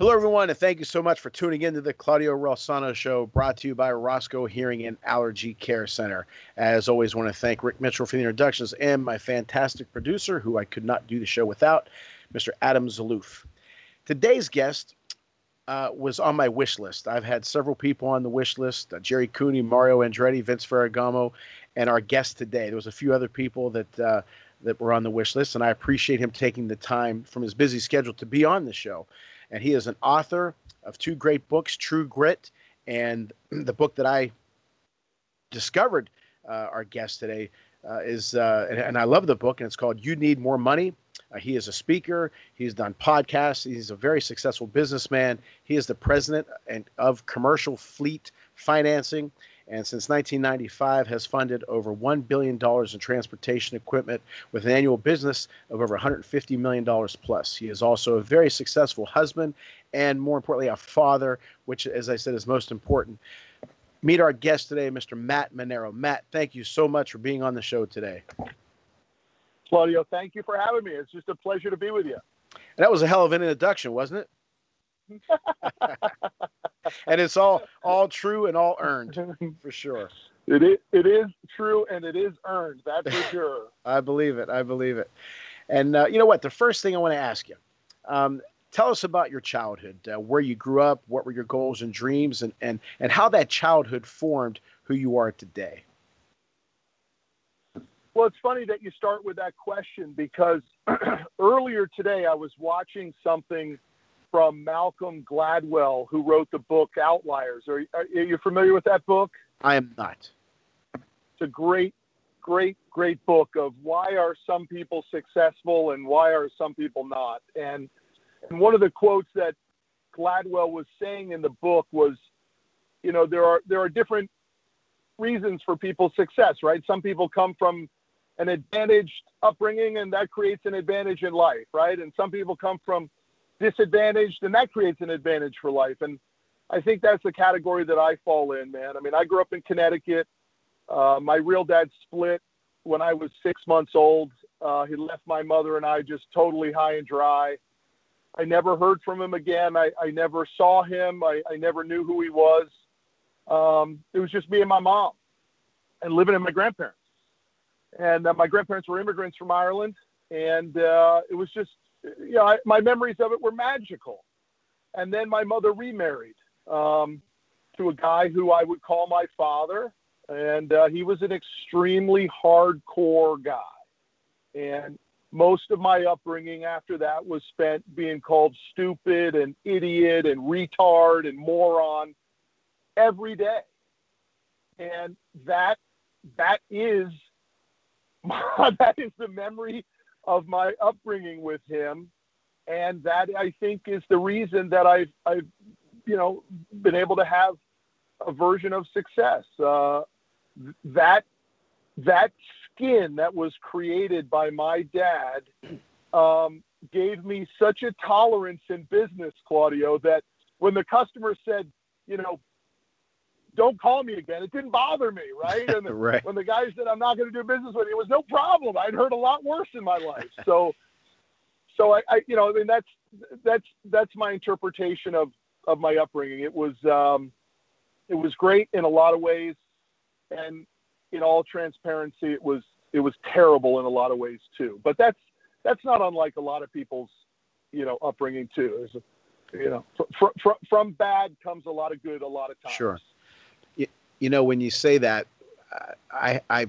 Hello, everyone, and thank you so much for tuning in to the Claudio Relsano Show, brought to you by Roscoe Hearing and Allergy Care Center. As always, I want to thank Rick Mitchell for the introductions and my fantastic producer, who I could not do the show without, Mr. Adam Zaloof. Today's guest uh, was on my wish list. I've had several people on the wish list: uh, Gerry Cooney, Mario Andretti, Vince Ferragamo, and our guest today. There was a few other people that uh, that were on the wish list, and I appreciate him taking the time from his busy schedule to be on the show and he is an author of two great books, True Grit, and the book that I discovered uh, our guest today uh, is, uh, and, and, I love the book, and it's called You Need More Money. Uh, he is a speaker. He's done podcasts. He's a very successful businessman. He is the president and of Commercial Fleet Financing and since 1995 has funded over $1 billion in transportation equipment with an annual business of over $150 million plus. He is also a very successful husband and, more importantly, a father, which, as I said, is most important. Meet our guest today, Mr. Matt Manero. Matt, thank you so much for being on the show today. Claudio, thank you for having me. It's just a pleasure to be with you. And that was a hell of an introduction, wasn't it? and it's all all true and all earned for sure. It is, it is true and it is earned. That's for sure. I believe it. I believe it. And uh, you know what? The first thing I want to ask you, um, tell us about your childhood, uh, where you grew up, what were your goals and dreams, and and and how that childhood formed who you are today. Well, it's funny that you start with that question because earlier today I was watching something from Malcolm Gladwell, who wrote the book Outliers. Are, are you familiar with that book? I am not. It's a great, great, great book of why are some people successful and why are some people not. And and one of the quotes that Gladwell was saying in the book was, you know, there are there are different reasons for people's success, right? Some people come from an advantaged upbringing and that creates an advantage in life, right? And some people come from disadvantaged, and that creates an advantage for life. And I think that's the category that I fall in, man. I mean, I grew up in Connecticut. Uh, my real dad split when I was six months old. Uh, he left my mother and I just totally high and dry. I never heard from him again. I, I never saw him. I, I never knew who he was. Um, it was just me and my mom and living in my grandparents. And uh, my grandparents were immigrants from Ireland. And uh, it was just you know, I, my memories of it were magical. And then my mother remarried um, to a guy who I would call my father, and uh, he was an extremely hardcore guy. And most of my upbringing after that was spent being called stupid and idiot and retard and moron every day. And that that is that is the memory of my upbringing with him, and that I think is the reason that I've I've you know been able to have a version of success. Uh, that that skin that was created by my dad um, gave me such a tolerance in business, Claudio, that when the customer said, you know, don't call me again. It didn't bother me, right? And right. when the guy said I'm not going to do business with you, it was no problem. I'd heard a lot worse in my life. So, so I, I, you know, I mean, that's that's that's my interpretation of of my upbringing. It was um, it was great in a lot of ways, and in all transparency, it was it was terrible in a lot of ways too. But that's that's not unlike a lot of people's, you know, upbringing too. You know, from, from, from bad comes a lot of good a lot of times. Sure you know, when you say that, I, I,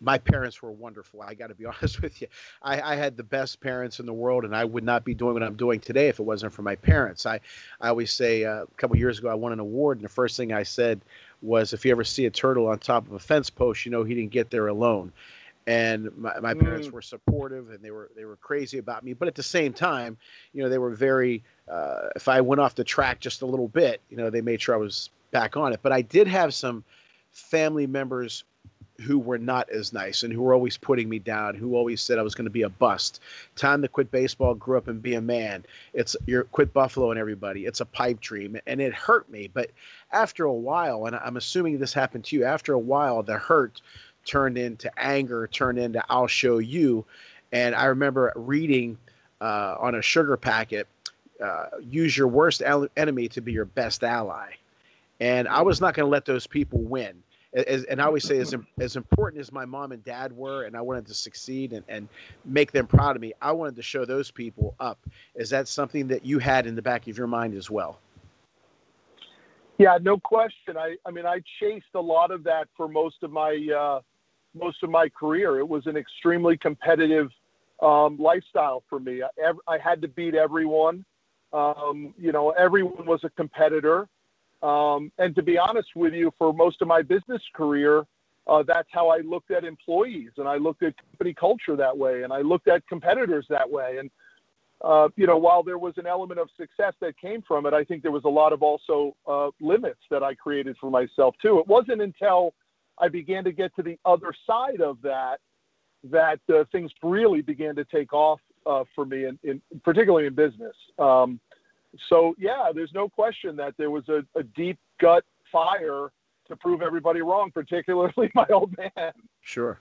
my parents were wonderful. I got to be honest with you. I, I, had the best parents in the world, and I would not be doing what I'm doing today if it wasn't for my parents. I, I always say uh, a couple years ago I won an award, and the first thing I said was, "If you ever see a turtle on top of a fence post, you know he didn't get there alone." And my, my mm. parents were supportive, and they were they were crazy about me. But at the same time, you know, they were very. Uh, if I went off the track just a little bit, you know, they made sure I was back on it. But I did have some family members who were not as nice and who were always putting me down, who always said I was going to be a bust. Time to quit baseball, grew up and be a man. It's you're quit Buffalo and everybody. It's a pipe dream, and it hurt me. But after a while, and I'm assuming this happened to you, after a while, the hurt turned into anger, turned into I'll show you. And I remember reading uh, on a sugar packet, uh, use your worst enemy to be your best ally. And I was not going to let those people win as, and I always say, as, as important as my mom and dad were, and I wanted to succeed and, and make them proud of me, I wanted to show those people up. Is that something that you had in the back of your mind as well? Yeah, no question. I, I mean, I chased a lot of that for most of my uh, most of my career. It was an extremely competitive um, lifestyle for me. I, I, had to beat everyone. Um, you know, everyone was a competitor. Um, and to be honest with you, for most of my business career, uh, that's how I looked at employees and I looked at company culture that way and I looked at competitors that way. And, uh, you know, while there was an element of success that came from it, I think there was a lot of also uh, limits that I created for myself too. It wasn't until I began to get to the other side of that that uh, things really began to take off uh, for me, in, in, particularly in business. Um, so yeah, there's no question that there was a, a deep gut fire to prove everybody wrong, particularly my old man. Sure.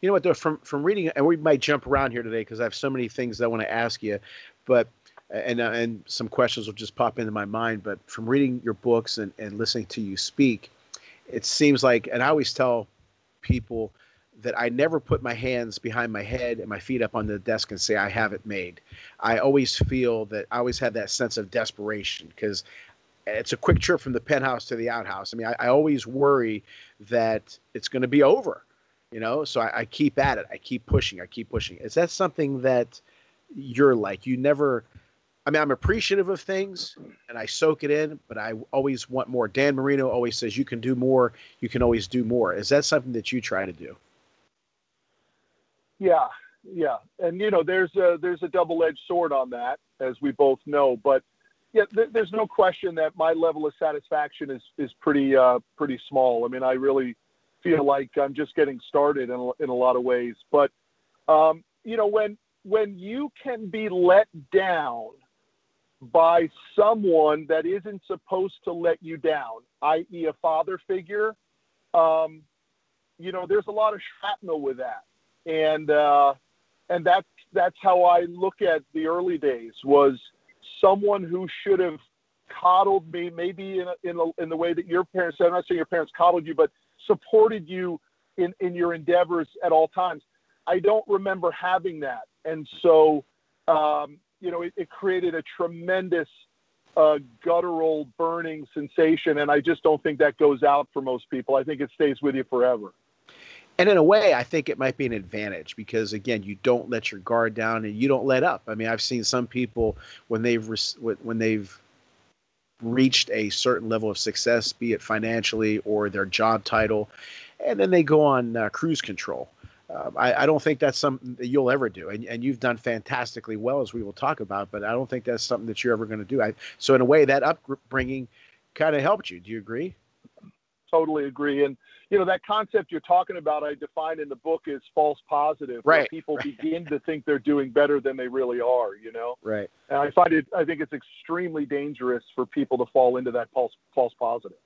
You know what though, from from reading, and we might jump around here today because I have so many things I want to ask you, but and uh, and some questions will just pop into my mind. But from reading your books and and listening to you speak, it seems like, and I always tell people that I never put my hands behind my head and my feet up on the desk and say I have it made. I always feel that I always have that sense of desperation because it's a quick trip from the penthouse to the outhouse. I mean, I, I always worry that it's going to be over, you know. So I, I keep at it. I keep pushing. I keep pushing. Is that something that you're like? You never. I mean, I'm appreciative of things and I soak it in, but I always want more. Dan Marino always says you can do more. You can always do more. Is that something that you try to do? Yeah, yeah, and you know, there's a there's a double-edged sword on that, as we both know. But yeah, th- there's no question that my level of satisfaction is is pretty uh, pretty small. I mean, I really feel like I'm just getting started in in a lot of ways. But um, you know, when when you can be let down by someone that isn't supposed to let you down, i.e., a father figure, um, you know, there's a lot of shrapnel with that and uh, and that's that's how I look at the early days was someone who should have coddled me, maybe in a, in, a, in the way that your parents. I'm not saying your parents coddled you, but supported you in in your endeavors at all times. I don't remember having that, and so um, you know it, it, created a tremendous uh, guttural burning sensation, and I just don't think that goes out for most people. I think it stays with you forever and in a way, I think it might be an advantage because again, you don't let your guard down and you don't let up. I mean, I've seen some people when they've when they've reached a certain level of success, be it financially or their job title, and then they go on uh, cruise control. Uh, I, I, don't think that's something that you'll ever do, and, and you've done fantastically well, as we will talk about. But I don't think that's something that you're ever going to do. I, so in a way, that upbringing kind of helped you. Do you agree? Totally agree, and you know that concept you're talking about i define in the book as false positive right. people right. begin to think they're doing better than they really are you know? Right. And i find it i think it's extremely dangerous for people to fall into that false false positive.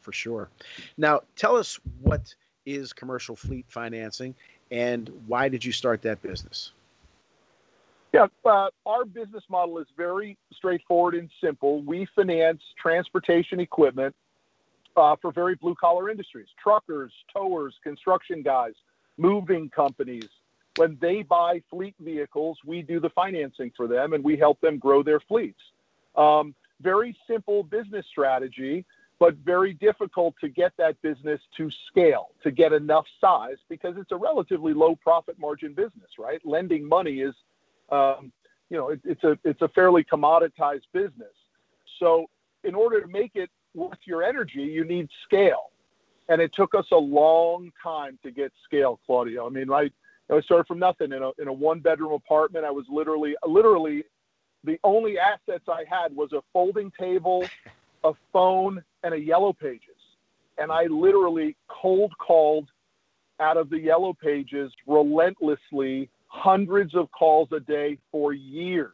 For sure. Now tell us what is commercial fleet financing and why did you start that business? Yeah, uh, our business model is very straightforward and simple. We finance transportation equipment uh, for very blue collar industries truckers, towers, construction guys, moving companies. When they buy fleet vehicles, we do the financing for them and we help them grow their fleets. Um, very simple business strategy, but very difficult to get that business to scale, to get enough size, because it's a relatively low profit margin business, right? Lending money is, um, you know, it, it's a it's a fairly commoditized business. So in order to make it worth your energy, you need scale. And it took us a long time to get scale, Claudio. I mean, I, I started from nothing in a, in a one bedroom apartment. I was literally, literally the only assets I had was a folding table, a phone, and a yellow pages. and I literally cold called out of the yellow pages relentlessly hundreds of calls a day for years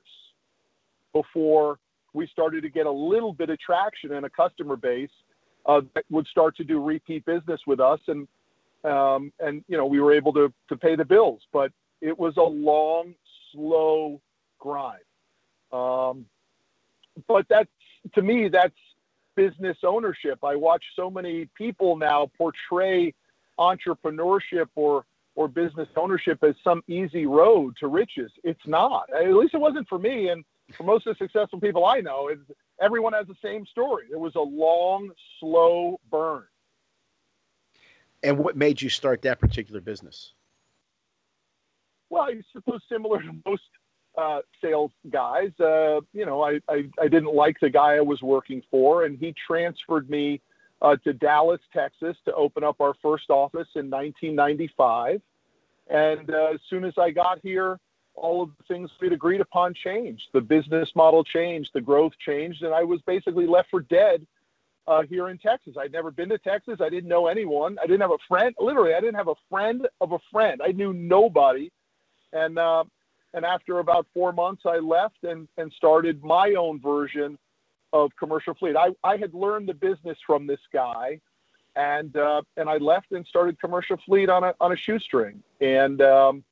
before we started to get a little bit of traction and a customer base uh, that would start to do repeat business with us and um, and you know we were able to to pay the bills but it was a long slow grind. Um, but that's to me that's business ownership. I watch so many people now portray entrepreneurship or or business ownership as some easy road to riches. It's not. At least it wasn't for me and for most of the successful people i know it's everyone has the same story it was a long slow burn and what made you start that particular business? Well, I suppose similar to most uh, sales guys. Uh, you know, I, I, I, didn't like the guy I was working for, and he transferred me uh, to Dallas, Texas to open up our first office in 1995. And uh, as soon as I got here, all of the things we'd agreed upon changed. The business model changed, the growth changed, and I was basically left for dead uh, here in Texas. I'd never been to Texas. I didn't know anyone. I didn't have a friend. Literally, I didn't have a friend of a friend. I knew nobody. And uh, and after about four months, I left and and started my own version of commercial fleet. I, I had learned the business from this guy, and uh, and I left and started commercial fleet on a on a shoestring. And um,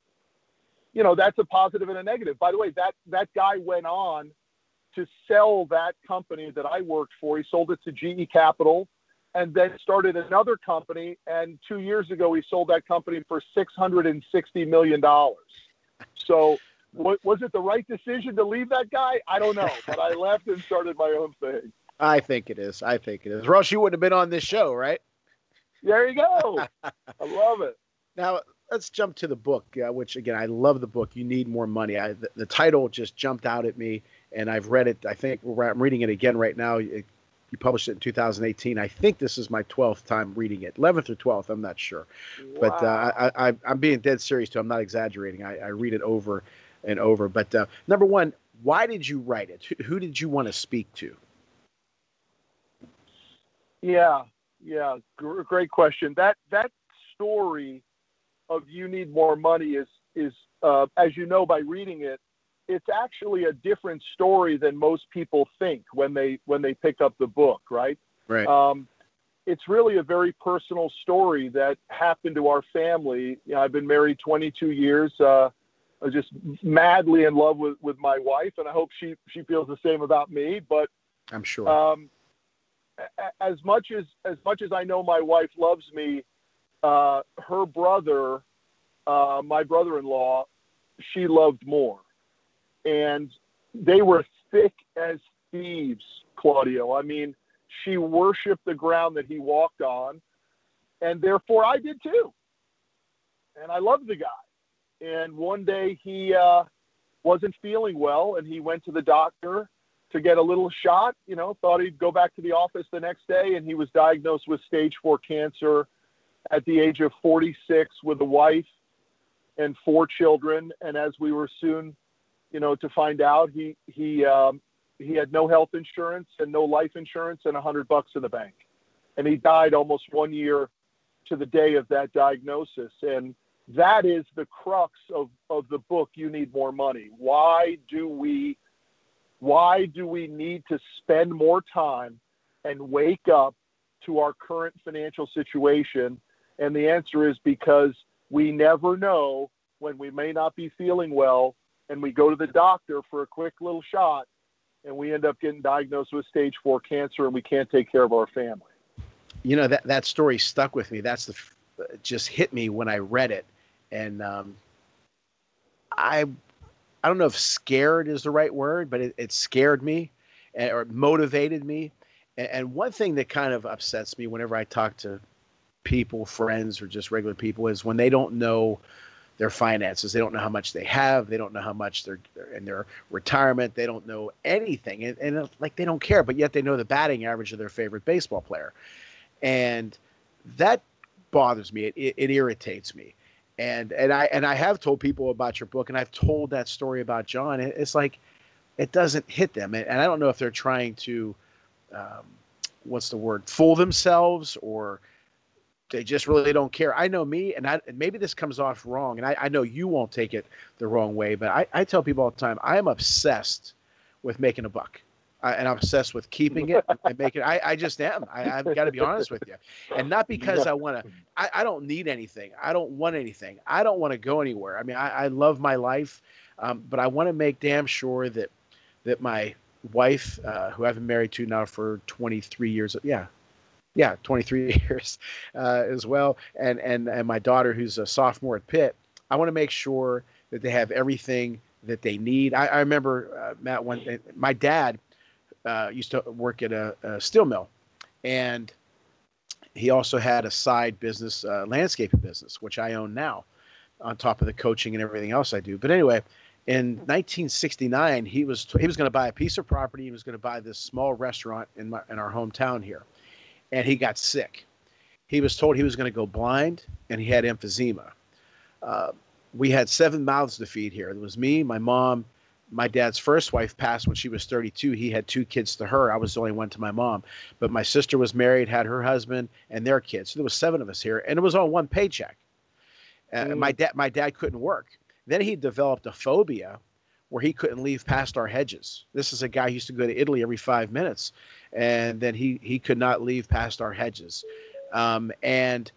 you know that's a positive and a negative. By the way, that that guy went on to sell that company that I worked for. He sold it to GE Capital and then started another company. And two years ago, he sold that company for $660 million. So, was it the right decision to leave that guy? I don't know, but I left and started my own thing. I think it is. I think it is. Russ, you wouldn't have been on this show, right? There you go. I love it. Now, let's jump to the book, uh, which again, I love the book. You need more money. I, the, the, title just jumped out at me and I've read it. I think I'm reading it again right now. It, you published it in 2018. I think this is my 12th time reading it, 11th or 12th. I'm not sure, wow. but uh, I, I, am being dead serious too. I'm not exaggerating. I, I read it over and over. But uh, number one, why did you write it? Who, who did you want to speak to? Yeah, yeah, great question. That that story of you need more money is is uh, as you know by reading it it's actually a different story than most people think when they when they pick up the book, right? Right. Um, it's really a very personal story that happened to our family. You know, I've been married 22 years. Uh, I'm just madly in love with, with my wife, and I hope she she feels the same about me. But I'm sure. Um, as much as as much as I know my wife loves me, uh, her brother, uh, my brother-in-law, she loved more and they were thick as thieves, Claudio. I mean, she worshiped the ground that he walked on, and therefore I did too. And I loved the guy. And one day he uh, wasn't feeling well, and he went to the doctor to get a little shot. You know, thought he'd go back to the office the next day, and he was diagnosed with stage four cancer at the age of 46 with a wife and four children. And as we were soon you know, to find out he he um, he had no health insurance and no life insurance and a hundred bucks in the bank, and he died almost one year to the day of that diagnosis. And that is the crux of of the book. You need more money. Why do we why do we need to spend more time and wake up to our current financial situation? And the answer is because we never know when we may not be feeling well and we go to the doctor for a quick little shot and we end up getting diagnosed with stage four cancer and we can't take care of our family. You know, that, that story stuck with me. That's the, just hit me when I read it. And, um, I, I don't know if scared is the right word, but it, it scared me or motivated me. And, and one thing that kind of upsets me whenever I talk to people, friends, or just regular people is when they don't know their finances. They don't know how much they have. They don't know how much they're, in their retirement. They don't know anything, and, and like they don't care. But yet they know the batting average of their favorite baseball player, and that bothers me. It, it, it irritates me, and and I and I have told people about your book, and I've told that story about John. It's like it doesn't hit them, and, and I don't know if they're trying to. Um, what's the word fool themselves or they just really don't care. I know me, and I, maybe this comes off wrong, and I, I know you won't take it the wrong way, but I, I tell people all the time I am obsessed with making a buck. I, and I'm obsessed with keeping it and making it. I, I just am. I, I've got to be honest with you. And not because I want to, I, I don't need anything. I don't want anything. I don't want to go anywhere. I mean, I, I love my life, um, but I want to make damn sure that, that my wife, uh, who I've been married to now for 23 years, yeah, yeah, 23 years uh, as well, and and and my daughter who's a sophomore at Pitt. I want to make sure that they have everything that they need. I, I remember uh, Matt when my dad uh, used to work at a, a, steel mill, and he also had a side business, uh, landscaping business, which I own now, on top of the coaching and everything else I do. But anyway, in 1969, he was he was going to buy a piece of property. He was going to buy this small restaurant in my in our hometown here and he got sick. He was told he was going to go blind, and he had emphysema. Uh, we had seven mouths to feed here. It was me, my mom, my dad's first wife passed when she was 32. He had two kids to her. I was the only one to my mom. But my sister was married, had her husband and their kids. So there was seven of us here, and it was all one paycheck. Uh, mm. My dad, my dad couldn't work. Then he developed a phobia where he couldn't leave past our hedges. This is a guy who used to go to Italy every five minutes, and then he he could not leave past our hedges, um, and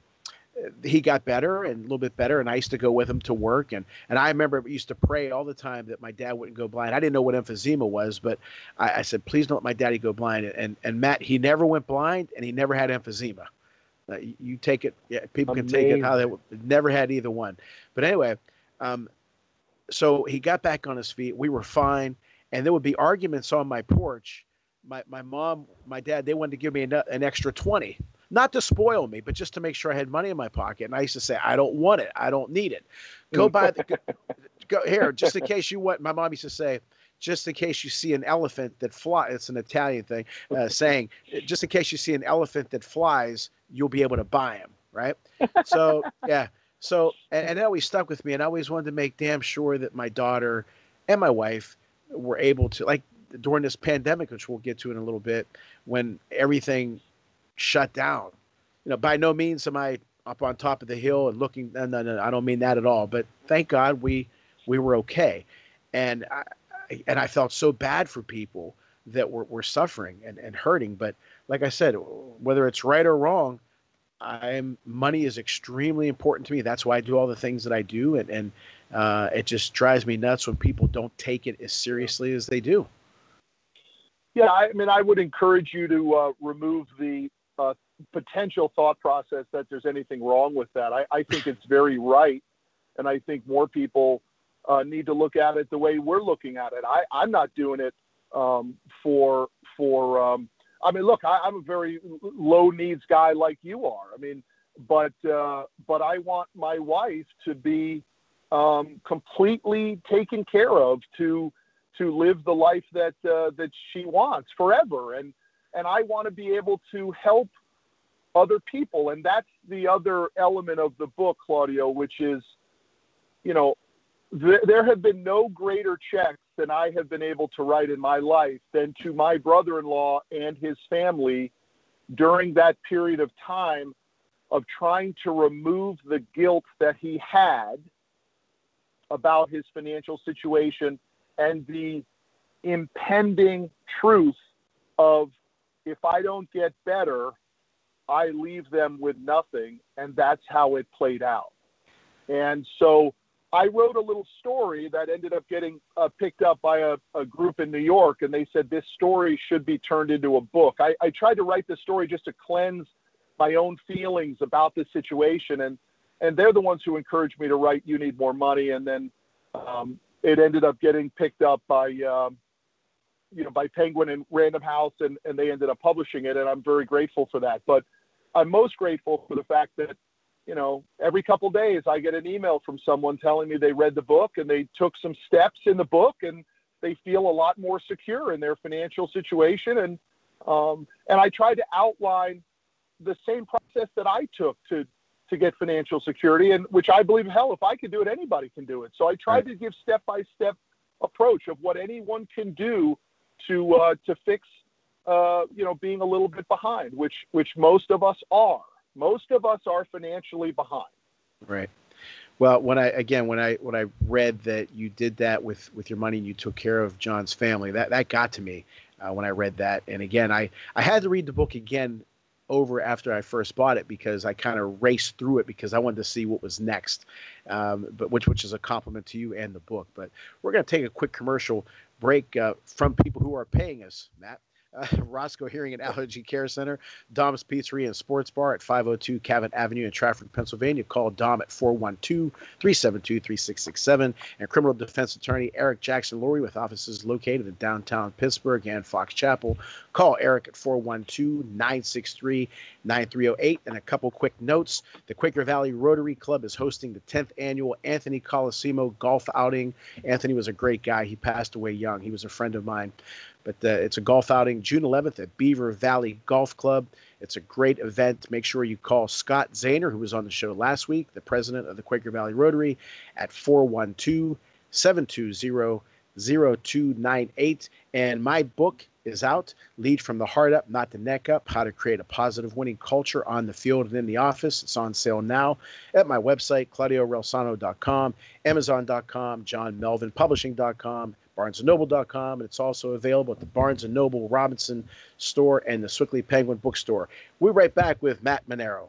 he got better and a little bit better and i used to go with him to work and and i remember I used to pray all the time that my dad wouldn't go blind i didn't know what emphysema was but i, I said please don't let my daddy go blind and and matt he never went blind and he never had emphysema uh, you take it yeah people Amazing. can take it how they never had either one but anyway um, so he got back on his feet. We were fine, and there would be arguments on my porch. My my mom, my dad, they wanted to give me an, an extra twenty, not to spoil me, but just to make sure I had money in my pocket. And I used to say, I don't want it. I don't need it. Go buy the go, go here just in case you want. My mom used to say, just in case you see an elephant that flies. It's an Italian thing, uh, saying, just in case you see an elephant that flies, you'll be able to buy him. Right. So yeah. So, and, and it always stuck with me. And I always wanted to make damn sure that my daughter and my wife were able to, like during this pandemic, which we'll get to in a little bit, when everything shut down. You know, by no means am I up on top of the hill and looking. No, no, no, I don't mean that at all. But thank God we we were okay, and I, and I felt so bad for people that were, were suffering and, and hurting. But like I said, whether it's right or wrong, I'm money is extremely important to me. That's why I do all the things that I do, and and uh, it just drives me nuts when people don't take it as seriously as they do. Yeah, I mean, I would encourage you to uh, remove the uh, potential thought process that there's anything wrong with that. I, I think it's very right, and I think more people uh, need to look at it the way we're looking at it. I, I'm not doing it um, for for um, I mean, look, I, am a very low needs guy like you are. I mean, but uh, but I want my wife to be um, completely taken care of to to live the life that uh, that she wants forever, and and I want to be able to help other people, and that's the other element of the book, Claudio, which is, you know, th- there have been no greater checks than I have been able to write in my life than to my brother in law and his family during that period of time of trying to remove the guilt that he had about his financial situation and the impending truth of if I don't get better, I leave them with nothing. And that's how it played out. And so I wrote a little story that ended up getting uh, picked up by a, a, group in New York, and they said this story should be turned into a book. I, I, tried to write this story just to cleanse my own feelings about this situation, and and they're the ones who encouraged me to write "You Need More Money," and then um, it ended up getting picked up by um, you know by Penguin and Random House, and and they ended up publishing it, and I'm very grateful for that. But I'm most grateful for the fact that you know, every couple days I get an email from someone telling me they read the book and they took some steps in the book and they feel a lot more secure in their financial situation. And um, and I try to outline the same process that I took to to get financial security, and which I believe, hell, if I can do it, anybody can do it. So I tried right. to give step by step approach of what anyone can do to uh, to fix uh, you know, being a little bit behind, which which most of us are. Most of us are financially behind. Right. Well, when I again when I when I read that you did that with with your money and you took care of John's family, that that got to me uh, when I read that. And again, I I had to read the book again over after I first bought it because I kind of raced through it because I wanted to see what was next, um, but which which is a compliment to you and the book. But we're going to take a quick commercial break uh, from people who are paying us, Matt uh, Roscoe Hearing and Allergy Care Center, Dom's Pizzeria and Sports Bar at 502 Cavitt Avenue in Trafford, Pennsylvania. Call Dom at 412 372 3667. And criminal defense attorney Eric Jackson Lurie with offices located in downtown Pittsburgh and Fox Chapel. Call Eric at 412 963 9308. And a couple quick notes the Quaker Valley Rotary Club is hosting the 10th annual Anthony Colosimo golf outing. Anthony was a great guy. He passed away young. He was a friend of mine. But uh, it's a golf outing June 11th at Beaver Valley Golf Club. It's a great event. Make sure you call Scott Zahner, who was on the show last week, the president of the Quaker Valley Rotary, at 412 720 0298. And my book is out Lead from the Heart Up, Not the Neck Up How to Create a Positive Winning Culture on the Field and in the Office. It's on sale now at my website, ClaudioRelsano.com, Amazon.com, JohnMelvinPublishing.com, barnesandnoble.com, and it's also available at the Barnes & Noble Robinson store and the Sewickley Penguin bookstore. We're right back with Matt Manero.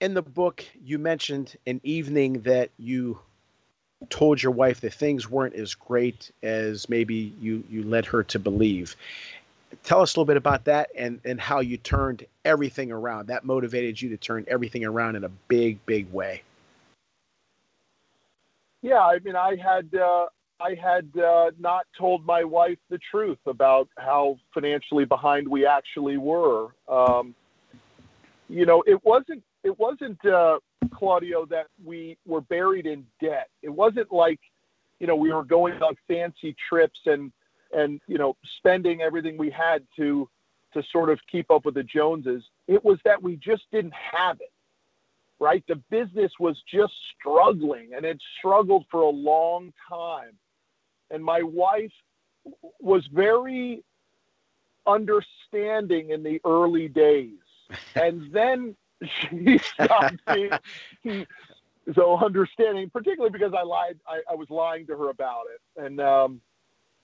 in the book, you mentioned an evening that you told your wife that things weren't as great as maybe you you led her to believe. Tell us a little bit about that and and how you turned everything around. That motivated you to turn everything around in a big big way. Yeah, I mean, I had uh, I had uh, not told my wife the truth about how financially behind we actually were. Um, you know, it wasn't it wasn't uh, Claudio that we were buried in debt. It wasn't like you know we were going on fancy trips and and you know spending everything we had to to sort of keep up with the Joneses. It was that we just didn't have it. Right? The business was just struggling and it struggled for a long time. And my wife was very understanding in the early days. And then she stopped being so understanding, particularly because I lied. I, I, was lying to her about it, and um,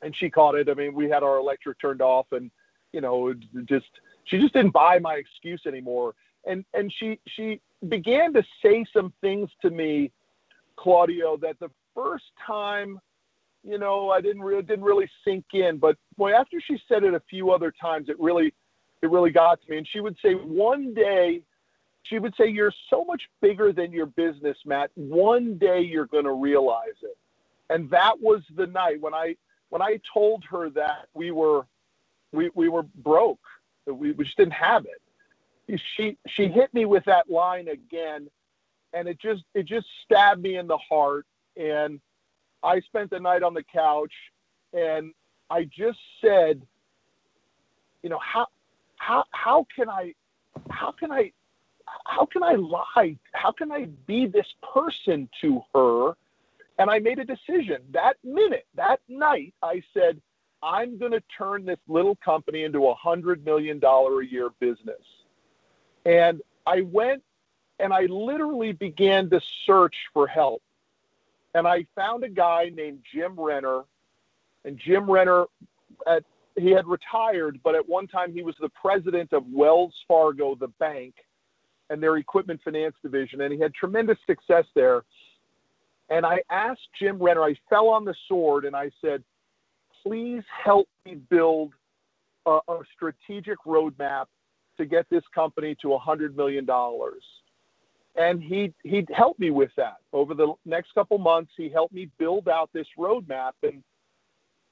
and she caught it. I mean, we had our electric turned off, and you know, just she just didn't buy my excuse anymore. And and she she began to say some things to me, Claudio, that the first time, you know, I didn't really didn't really sink in. But boy, after she said it a few other times, it really it really got to me. And she would say, one day she would say, You're so much bigger than your business, Matt. One day you're going to realize it. And that was the night when I when I told her that we were we, we were broke, that we, we just didn't have it. She she hit me with that line again, and it just it just stabbed me in the heart. And I spent the night on the couch and I just said, you know, how how how can I how can I how can I lie? How can I be this person to her? And I made a decision that minute, that night. I said, I'm going to turn this little company into a hundred million dollar a year business. And I went and I literally began to search for help. And I found a guy named Jim Renner. And Jim Renner, at, he had retired, but at one time he was the president of Wells Fargo, the bank, and their equipment finance division. And he had tremendous success there. And I asked Jim Renner, I fell on the sword and I said, please help me build a, a strategic roadmap to get this company to $100 million. And he, he helped me with that. Over the next couple months, he helped me build out this roadmap. And,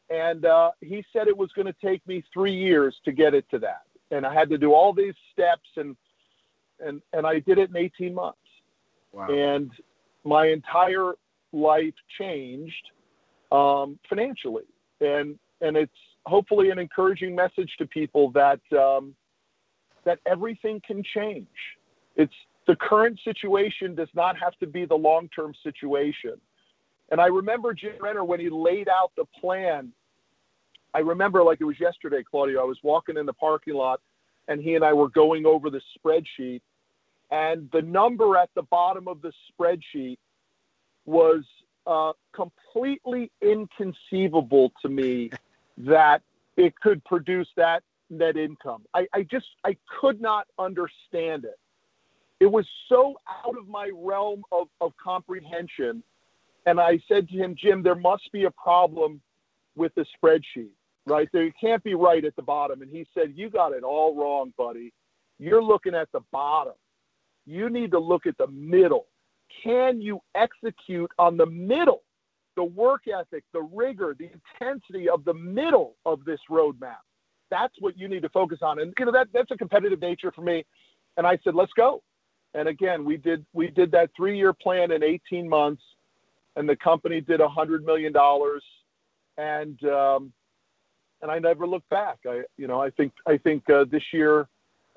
and uh, he said it was going to take me three years to get it to that. And I had to do all these steps, and, and, and I did it in 18 months. Wow. And my entire life changed um, financially. And, and it's hopefully an encouraging message to people that um, that everything can change. It's the current situation does not have to be the long-term situation. And I remember Jim Renner when he laid out the plan. I remember like it was yesterday, Claudio. I was walking in the parking lot, and he and I were going over the spreadsheet, and the number at the bottom of the spreadsheet was uh, completely inconceivable to me that it could produce that net income. I, I just I could not understand it. It was so out of my realm of, of comprehension. And I said to him, Jim, there must be a problem with the spreadsheet, right? There you can't be right at the bottom. And he said, You got it all wrong, buddy. You're looking at the bottom. You need to look at the middle. Can you execute on the middle? The work ethic, the rigor, the intensity of the middle of this roadmap that's what you need to focus on. And you know that that's a competitive nature for me. And I said, let's go. And again, we did we did that three year plan in 18 months, and the company did a hundred million dollars, and um, and I never looked back. I you know I think I think uh, this year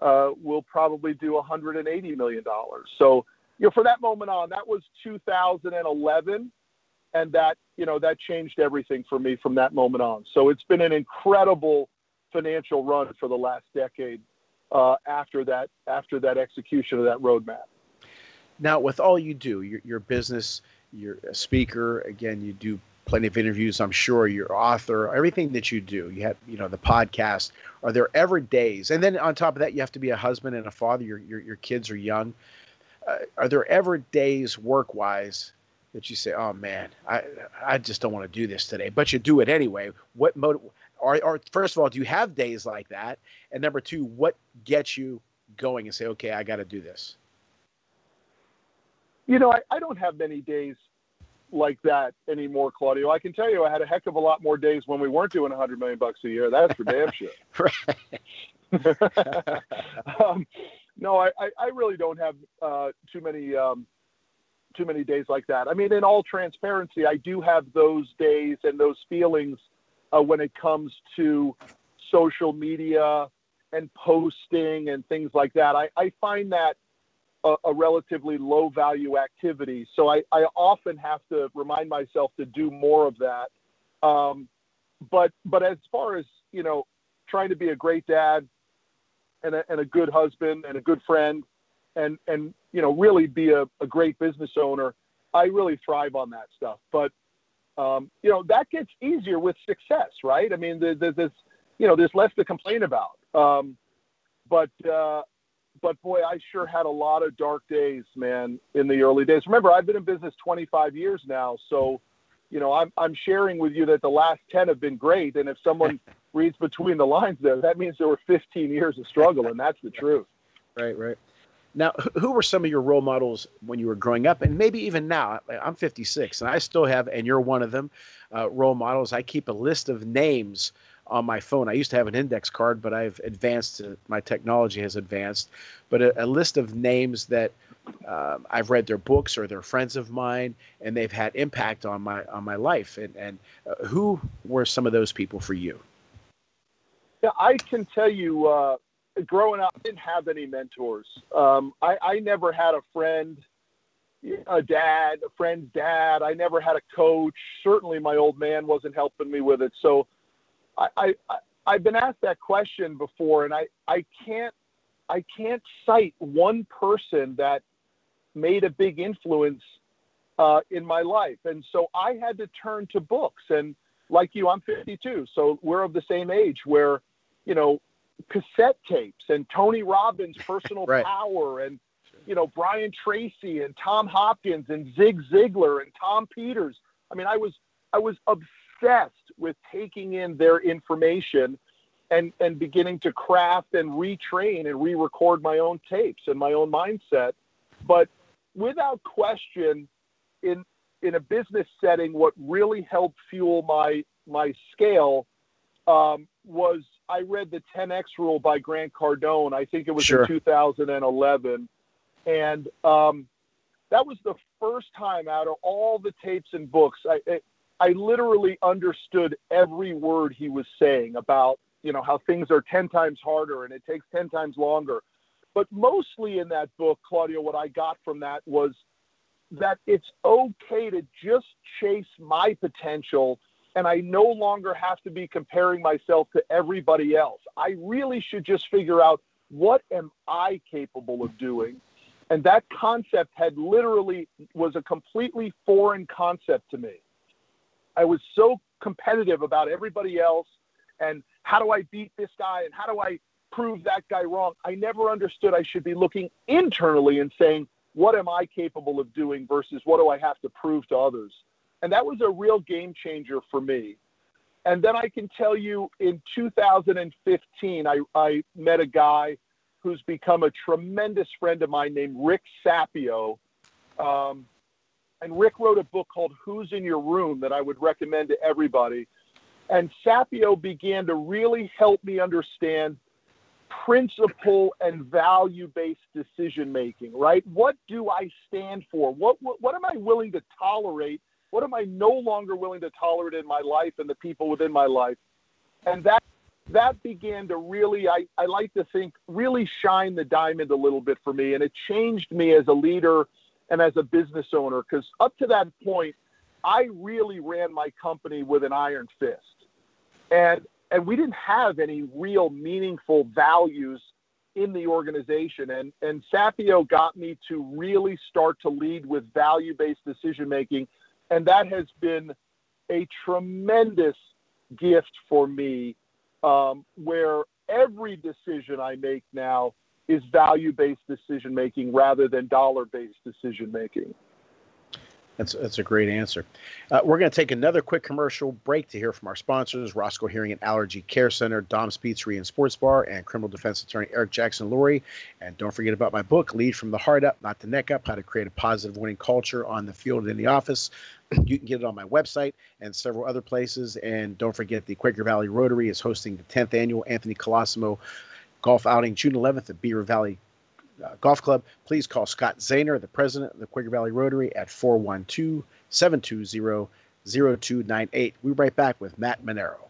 uh, we'll probably do 180 million dollars. So you know for that moment on, that was 2011, and that you know that changed everything for me from that moment on. So it's been an incredible financial run for the last decade uh, after that after that execution of that roadmap. Now, with all you do, your, your business, you're a speaker. Again, you do plenty of interviews. I'm sure you're author. Everything that you do, you have you know the podcast. Are there ever days? And then on top of that, you have to be a husband and a father. Your your, your kids are young. Uh, are there ever days work wise that you say, "Oh man, I I just don't want to do this today," but you do it anyway? What motive? or, or first of all, do you have days like that? And number two, what gets you going and say, okay, I got to do this? You know, I, I don't have many days like that anymore, Claudio. I can tell you, I had a heck of a lot more days when we weren't doing 100 million bucks a year. That's for damn sure. um, no, I, I, really don't have uh, too many um, too many days like that. I mean, in all transparency, I do have those days and those feelings uh, when it comes to social media and posting and things like that. I, I find that a, a, relatively low value activity. So I, I often have to remind myself to do more of that. Um, but but as far as you know, trying to be a great dad and a, and a good husband and a good friend and and you know really be a, a great business owner, I really thrive on that stuff. But um, you know that gets easier with success, right? I mean, there's, there's you know there's less to complain about. Um, but uh, but boy, I sure had a lot of dark days, man, in the early days. Remember, I've been in business 25 years now, so you know I'm I'm sharing with you that the last 10 have been great, and if someone reads between the lines there, that means there were 15 years of struggle, and that's the truth. Right, right. Now, who were some of your role models when you were growing up, and maybe even now? I'm 56, and I still have, and you're one of them, uh, role models. I keep a list of names on my phone. I used to have an index card, but I've advanced. Uh, my technology has advanced, but a, a list of names that um, I've read their books or they're friends of mine, and they've had impact on my on my life. And and uh, who were some of those people for you? Yeah, I can tell you. Uh, growing up, I didn't have any mentors. Um, I, I never had a friend, a dad, a friend's dad. I never had a coach. Certainly, my old man wasn't helping me with it. So, I, I, I've been asked that question before, and I, I can't I can't cite one person that made a big influence uh, in my life. And so I had to turn to books. And like you, I'm 52, so we're of the same age where, you know, cassette tapes and Tony Robbins' personal right. power and, you know, Brian Tracy and Tom Hopkins and Zig Ziglar and Tom Peters. I mean, I was I was obsessed with taking in their information and and beginning to craft and retrain and re-record my own tapes and my own mindset. But without question, in in a business setting, what really helped fuel my my scale um, was I read the 10x rule by Grant Cardone. I think it was sure. in 2011, and um, that was the first time out of all the tapes and books I, I I literally understood every word he was saying about you know how things are 10 times harder and it takes 10 times longer but mostly in that book, Claudio, what I got from that was that it's okay to just chase my potential and I no longer have to be comparing myself to everybody else. I really should just figure out what am I capable of doing? And that concept had literally was a completely foreign concept to me. I was so competitive about everybody else and how do I beat this guy and how do I prove that guy wrong. I never understood I should be looking internally and saying, what am I capable of doing versus what do I have to prove to others? And that was a real game changer for me. And then I can tell you in 2015, I, I met a guy who's become a tremendous friend of mine named Rick Sapio. Um, and Rick wrote a book called Who's in Your Room that I would recommend to everybody. And Sapio began to really help me understand principle and value based decision making, right? What do I stand for? What, what, what am I willing to tolerate? What am I no longer willing to tolerate in my life and the people within my life? And that that began to really, I, I like to think, really shine the diamond a little bit for me. And it changed me as a leader and as a business owner because up to that point, I really ran my company with an iron fist. And and we didn't have any real meaningful values in the organization. And, and Sapio got me to really start to lead with value based decision making. And that has been a tremendous gift for me, um, where every decision I make now is value based decision making rather than dollar based decision making. That's that's a great answer. Uh, we're going to take another quick commercial break to hear from our sponsors: Roscoe Hearing and Allergy Care Center, Dom's Pizzeria and Sports Bar, and criminal defense attorney Eric Jackson Lurie. And don't forget about my book, Lead from the Heart Up, Not the Neck Up: How to Create a Positive Winning Culture on the Field and in the Office. You can get it on my website and several other places. And don't forget, the Quaker Valley Rotary is hosting the 10th annual Anthony Colosimo Golf Outing June 11th at Beaver Valley uh, Golf Club, please call Scott Zahner, the president of the Quaker Valley Rotary, at 412 720 0298. We'll be right back with Matt Manero.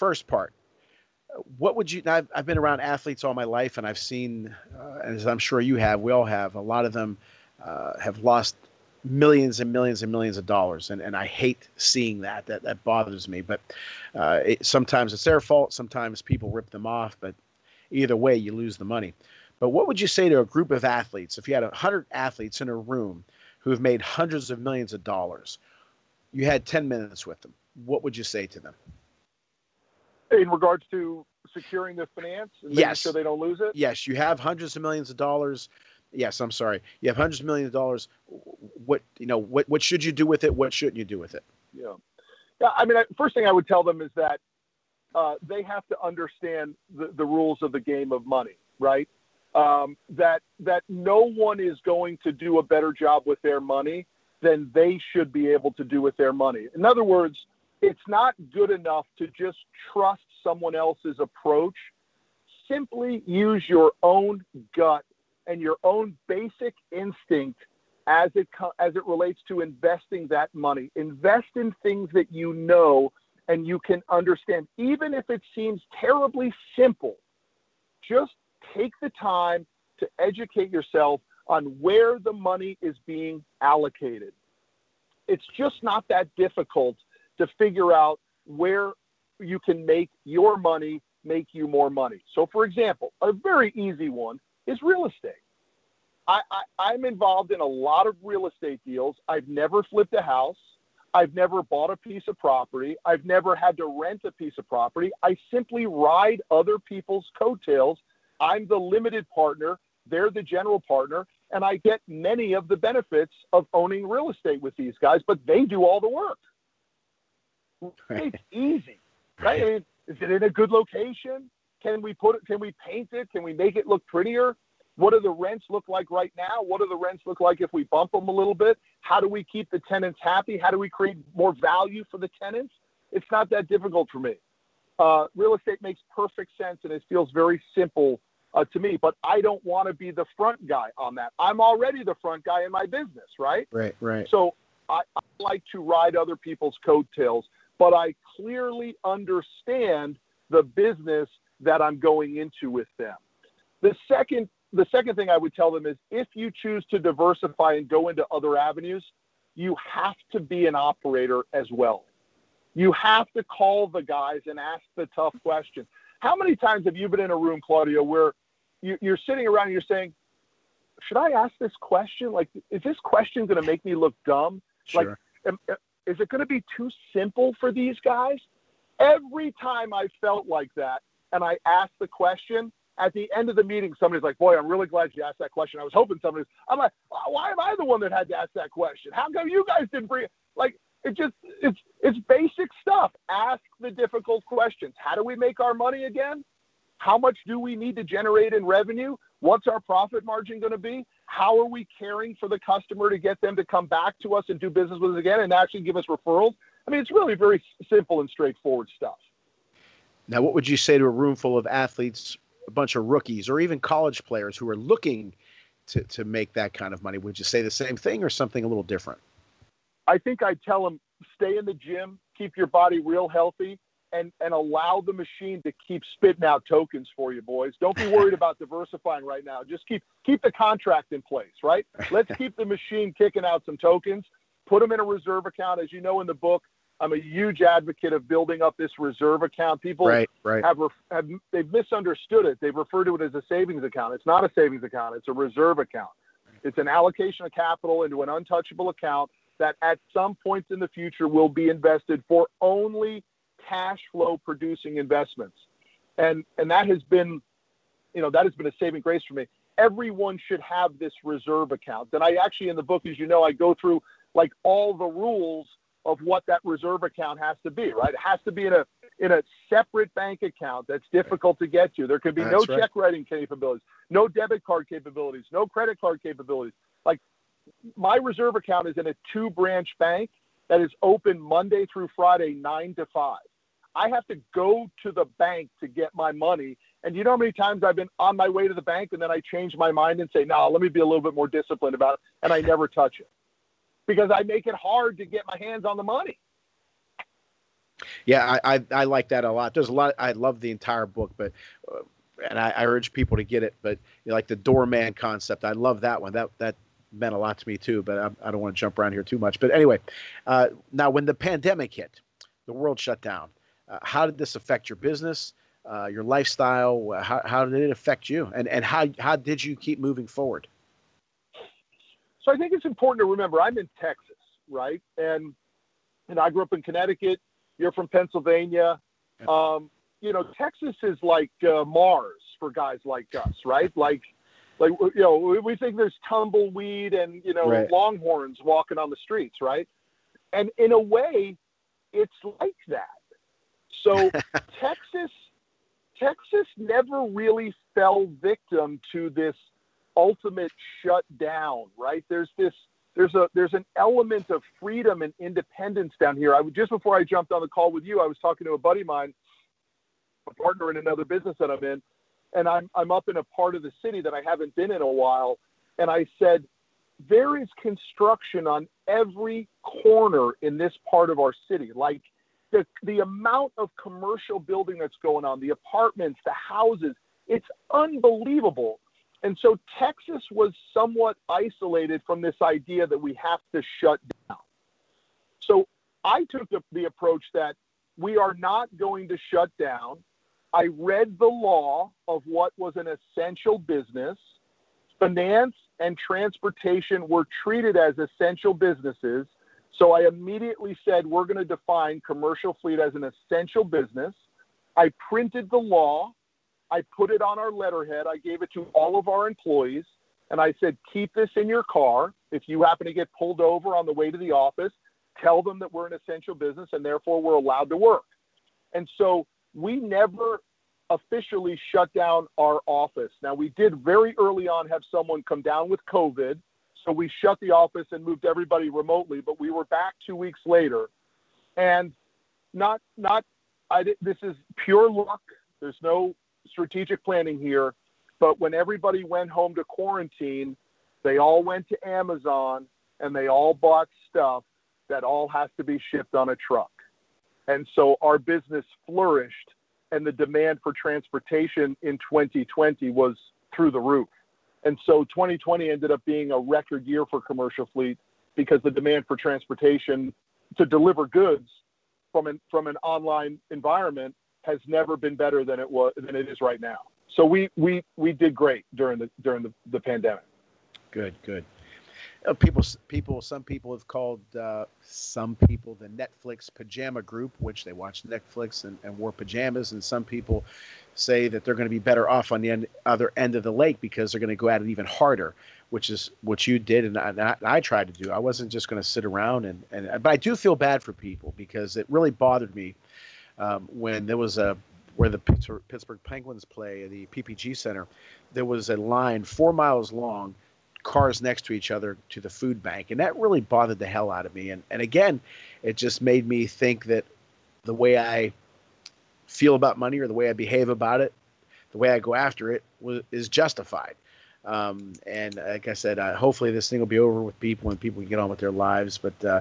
First part, what would you? I've, I've been around athletes all my life, and I've seen, uh, as I'm sure you have, we all have. A lot of them uh, have lost millions and millions and millions of dollars, and, and I hate seeing that. That that bothers me. But uh, it, sometimes it's their fault. Sometimes people rip them off. But either way, you lose the money. But what would you say to a group of athletes if you had a hundred athletes in a room who have made hundreds of millions of dollars? You had ten minutes with them. What would you say to them? In regards to securing the finance and making Yes. sure they don't lose it? Yes, you have hundreds of millions of dollars. Yes, I'm sorry. You have hundreds of millions of dollars. What you know? What what should you do with it? What shouldn't you do with it? Yeah. Yeah. I mean, I, first thing I would tell them is that uh, they have to understand the, the rules of the game of money, right? Um, that that no one is going to do a better job with their money than they should be able to do with their money. In other words, it's not good enough to just trust someone else's approach. Simply use your own gut and your own basic instinct as it as it relates to investing that money. Invest in things that you know and you can understand, even if it seems terribly simple. Just take the time to educate yourself on where the money is being allocated. It's just not that difficult to figure out where you can make your money make you more money. So, for example, a very easy one is real estate. I, I, I'm involved in a lot of real estate deals. I've never flipped a house. I've never bought a piece of property. I've never had to rent a piece of property. I simply ride other people's coattails. I'm the limited partner. They're the general partner. And I get many of the benefits of owning real estate with these guys, but they do all the work. It's easy, right? I mean, is it in a good location? Can we put it? Can we paint it? Can we make it look prettier? What do the rents look like right now? What do the rents look like if we bump them a little bit? How do we keep the tenants happy? How do we create more value for the tenants? It's not that difficult for me. Uh, real estate makes perfect sense and it feels very simple uh, to me, but I don't want to be the front guy on that. I'm already the front guy in my business, right? Right, right. So I, I like to ride other people's coattails, but I clearly understand the business that I'm going into with them. The second, the second thing I would tell them is if you choose to diversify and go into other avenues, you have to be an operator as well. You have to call the guys and ask the tough question. How many times have you been in a room, Claudio, where you, you're sitting around and you're saying, should I ask this question? Like, is this question going to make me look dumb? Sure. Like, am, is it going to be too simple for these guys? Every time I felt like that and I asked the question, at the end of the meeting, somebody's like, Boy, I'm really glad you asked that question. I was hoping somebody's. I'm like, Why am I the one that had to ask that question? How come you guys didn't bring it? Like, it just, it's, it's basic stuff. Ask the difficult questions. How do we make our money again? How much do we need to generate in revenue? What's our profit margin going to be? How are we caring for the customer to get them to come back to us and do business with us again and actually give us referrals? I mean, it's really very simple and straightforward stuff. Now, what would you say to a room full of athletes, a bunch of rookies, or even college players who are looking to, to make that kind of money? Would you say the same thing or something a little different? I think I'd tell them stay in the gym, keep your body real healthy, and, and allow the machine to keep spitting out tokens for you, boys. Don't be worried about diversifying right now. Just keep keep the contract in place, right? Let's keep the machine kicking out some tokens. Put them in a reserve account. As you know in the book, I'm a huge advocate of building up this reserve account. People Right, right. have, ref- have they've misunderstood it. They've referred to it as a savings account. It's not a savings account. It's a reserve account. It's an allocation of capital into an untouchable account that at some point in the future will be invested for only cash flow producing investments. And and that has been you know that has been a saving grace for me. Everyone should have this reserve account. And I actually in the book as you know I go through like all the rules of what that reserve account has to be, right? It has to be in a in a separate bank account that's difficult to get to. There could be That's no right. check writing capabilities, no debit card capabilities, no credit card capabilities. Like my reserve account is in a two branch bank that is open Monday through Friday, nine to five. I have to go to the bank to get my money. And you know how many times I've been on my way to the bank and then I change my mind and say, no, let me be a little bit more disciplined about it. And I never touch it because I make it hard to get my hands on the money. Yeah, I, I, I like that a lot. There's a lot. I love the entire book, but uh, and I, I urge people to get it. But you know, like the doorman concept, I love that one. That that meant a lot to me too. But I, I don't want to jump around here too much. But anyway, uh, now when the pandemic hit, the world shut down. Uh, how did this affect your business, uh, your lifestyle? How, how did it affect you? And and how how did you keep moving forward? So I think it's important to remember I'm in Texas, right? And and I grew up in Connecticut. You're from Pennsylvania. Um, you know, Texas is like uh, Mars for guys like us, right? Like, like you know, we, we think there's tumbleweed and you know Right. longhorns walking on the streets, right? And in a way, it's like that. So Texas, Texas never really fell victim to this ultimate shutdown, right? There's this there's a there's an element of freedom and independence down here. I just before I jumped on the call with you, I was talking to a buddy of mine, a partner in another business that I'm in, and I'm I'm up in a part of the city that I haven't been in a while, and I said there is construction on every corner in this part of our city. Like the the amount of commercial building that's going on, the apartments, the houses, it's unbelievable. And so Texas was somewhat isolated from this idea that we have to shut down. So I took the, the approach that we are not going to shut down. I read the law of what was an essential business. Finance and transportation were treated as essential businesses. So I immediately said, we're going to define commercial fleet as an essential business. I printed the law. I put it on our letterhead. I gave it to all of our employees. And I said, keep this in your car. If you happen to get pulled over on the way to the office, tell them that we're an essential business and therefore we're allowed to work. And so we never officially shut down our office. Now, we did very early on have someone come down with COVID. So we shut the office and moved everybody remotely, but we were back two weeks later. And not, not, I, this is pure luck. There's no strategic planning here. But when everybody went home to quarantine, they all went to Amazon and they all bought stuff that all has to be shipped on a truck. And so our business flourished and the demand for transportation in 2020 was through the roof. And so 2020 ended up being a record year for commercial fleet because the demand for transportation to deliver goods from an, from an online environment has never been better than it was than it is right now. So we we we did great during the during the, the pandemic. Good, good. Uh, people, people, some people have called uh, some people the Netflix pajama group, which they watch Netflix and, and wore pajamas, and some people say that they're going to be better off on the end, other end of the lake because they're going to go at it even harder, which is what you did and I, and I, tried to do. I wasn't just going to sit around and, and but I do feel bad for people because it really bothered me um, when there was a where the Pittsburgh Penguins play at the PPG Center. There was a line four miles long cars next to each other to the food bank and that really bothered the hell out of me. And and again it just made me think that the way i feel about money or the way i behave about it the way i go after it was, is justified. Um, and like i said uh, hopefully this thing will be over with people and people can get on with their lives. But uh,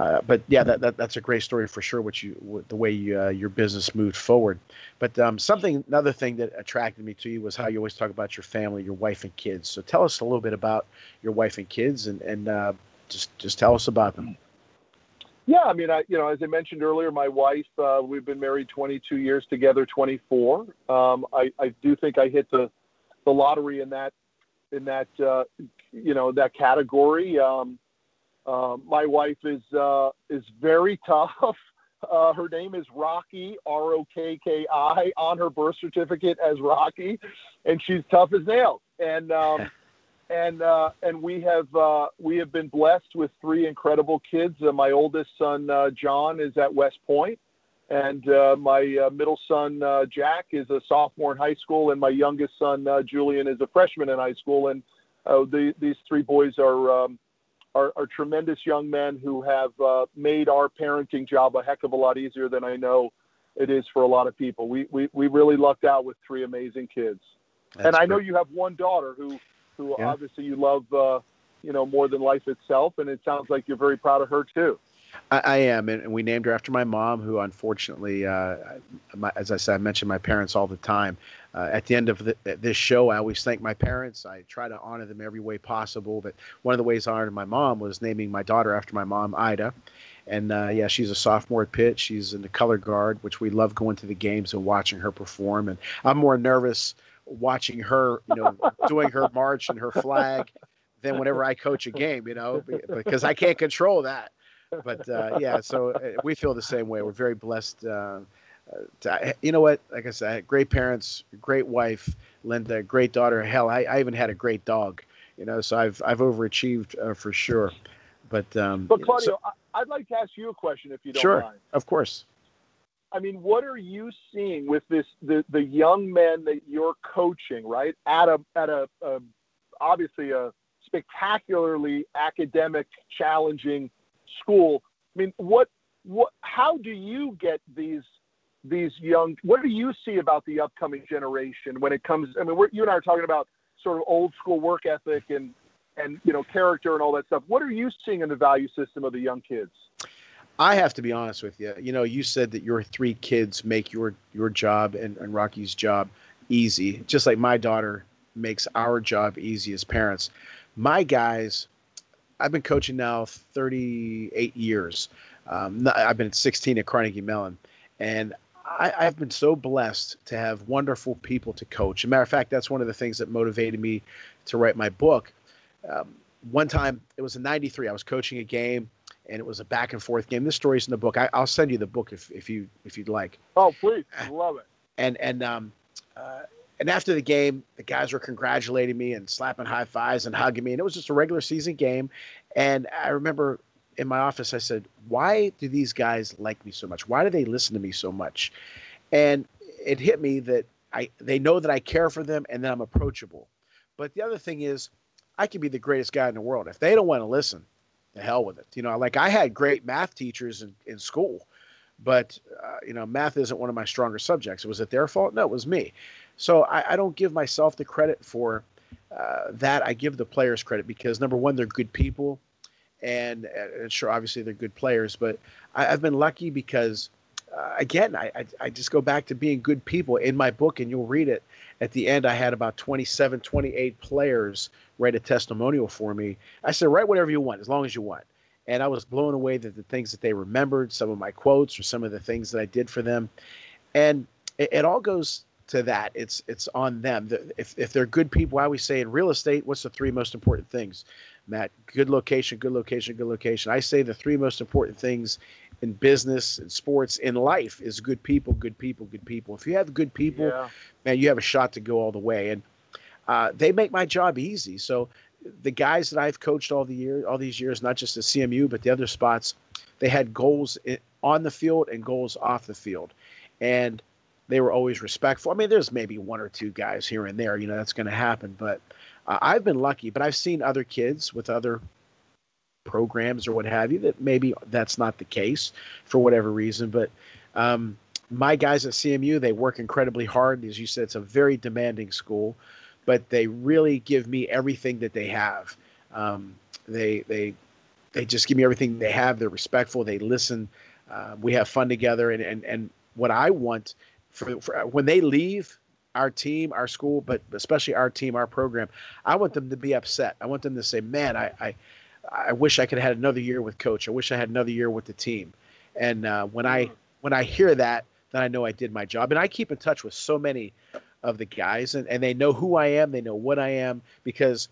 uh, but yeah, that, that that's a great story for sure. What you the way you, uh, your business moved forward, but um, something another thing that attracted me to you was how you always talk about your family, your wife and kids. So tell us a little bit about your wife and kids, and and uh, just just tell us about them. Yeah, I mean, I you know, as I mentioned earlier, my wife, uh, we've been married 22 years together, 24. Um, I I do think I hit the the lottery in that in that uh, you know that category. Um, uh, my wife is uh, is very tough. Uh, her name is Rocky, R O K K I, on her birth certificate as Rocky, and she's tough as nails. And um, and uh, and we have uh, we have been blessed with three incredible kids. Uh, my oldest son uh, John is at West Point, And uh, my uh, middle son uh, Jack is a sophomore in high school, and my youngest son uh, Julian is a freshman in high school. And uh, the, these three boys are, um, are, are tremendous young men who have uh, made our parenting job a heck of a lot easier than I know it is for a lot of people. We we, we really lucked out with three amazing kids. That's and I know you have one daughter who who yeah. obviously you love uh, you know more than life itself, and it sounds like you're very proud of her too. I, I am, and we named her after my mom, who unfortunately, uh, my, as I said, I mention my parents all the time. Uh, at the end of the, this show, I always thank my parents. I try to honor them every way possible. But one of the ways I honored my mom was naming my daughter after my mom, Ida. And uh, yeah, she's a sophomore at Pitt. She's in the color guard, which we love going to the games and watching her perform. And I'm more nervous watching her, you know, doing her march and her flag than whenever I coach a game, you know, because I can't control that. But uh, yeah, so uh, we feel the same way. We're very blessed. Uh, to, you know what? Like I said, great parents, great wife, Linda, great daughter. Hell, I, I even had a great dog. You know, so I've I've overachieved uh, for sure. But um, but Claudio, so, I'd like to ask you a question if you don't sure, mind. Sure, of course. I mean, what are you seeing with this the, the young men that you're coaching, right? At a at a, a obviously a spectacularly academic challenging school. I mean, what what how do you get these these young what do you see about the upcoming generation when it comes I mean, you and I are talking about sort of old school work ethic and and you know character and all that stuff. What are you seeing in the value system of the young kids? I have to be honest with you. You know, you said that your three kids make your your job and, and Rocky's job easy, just like my daughter makes our job easy as parents. My guys, I've been coaching now 38 years. Um, I've been 16 at Carnegie Mellon, and I, have been so blessed to have wonderful people to coach. As a matter of fact, that's one of the things that motivated me to write my book. Um, one time it was in 93 i was coaching a game and it was a back and forth game. This story's in the book. I, will send you the book if, if you if you'd like. Oh please. I love it. and and um uh, and after the game the guys were congratulating me and slapping high fives and hugging me and it was just a regular season game. And i remember in my office i said why do these guys like me so much why do they listen to me so much and it hit me that i they know that i care for them and that i'm approachable but the other thing is I could be the greatest guy in the world. If they don't want to listen, the hell with it. You know, like I had great math teachers in, in school, but uh, you know, math isn't one of my stronger subjects. Was it their fault? No, it was me. So I, I don't give myself the credit for uh, that. I give the players credit because number one, they're good people, and, uh, sure, obviously they're good players. But I, have been lucky because, uh, again, I, I I just go back to being good people in my book, and you'll read it at the end, I had about 27, 28 players write a testimonial for me. I said, write whatever you want, as long as you want. And I was blown away that the things that they remembered, some of my quotes or some of the things that I did for them. And it, it all goes to that. It's it's on them. If, if they're good people, I always say in real estate, what's the three most important things? Matt, good location, good location, good location. I say the three most important things in business and sports in life is good people, good people, good people. If you have good people, yeah. man, you have a shot to go all the way. And uh, they make my job easy. So the guys that I've coached all the year, all these years, not just at CMU but the other spots, they had goals on the field and goals off the field, and they were always respectful. I mean, there's maybe one or two guys here and there, you know, that's going to happen, but uh, I've been lucky. But I've seen other kids with other programs or what have you that maybe that's not the case for whatever reason. But um, my guys at CMU, they work incredibly hard. As you said, it's a very demanding school, but they really give me everything that they have. Um, they they they just give me everything they have. They're respectful. They listen. Uh, we have fun together. And and and what I want for, for when they leave our team, our school, but especially our team, our program, I want them to be upset. I want them to say, "Man, I I, I wish I could have had another year with coach. I wish I had another year with the team." And uh, when I mm. when I hear that, then I know I did my job. And I keep in touch with so many of the guys, and, and they know who I am. They know what I am because,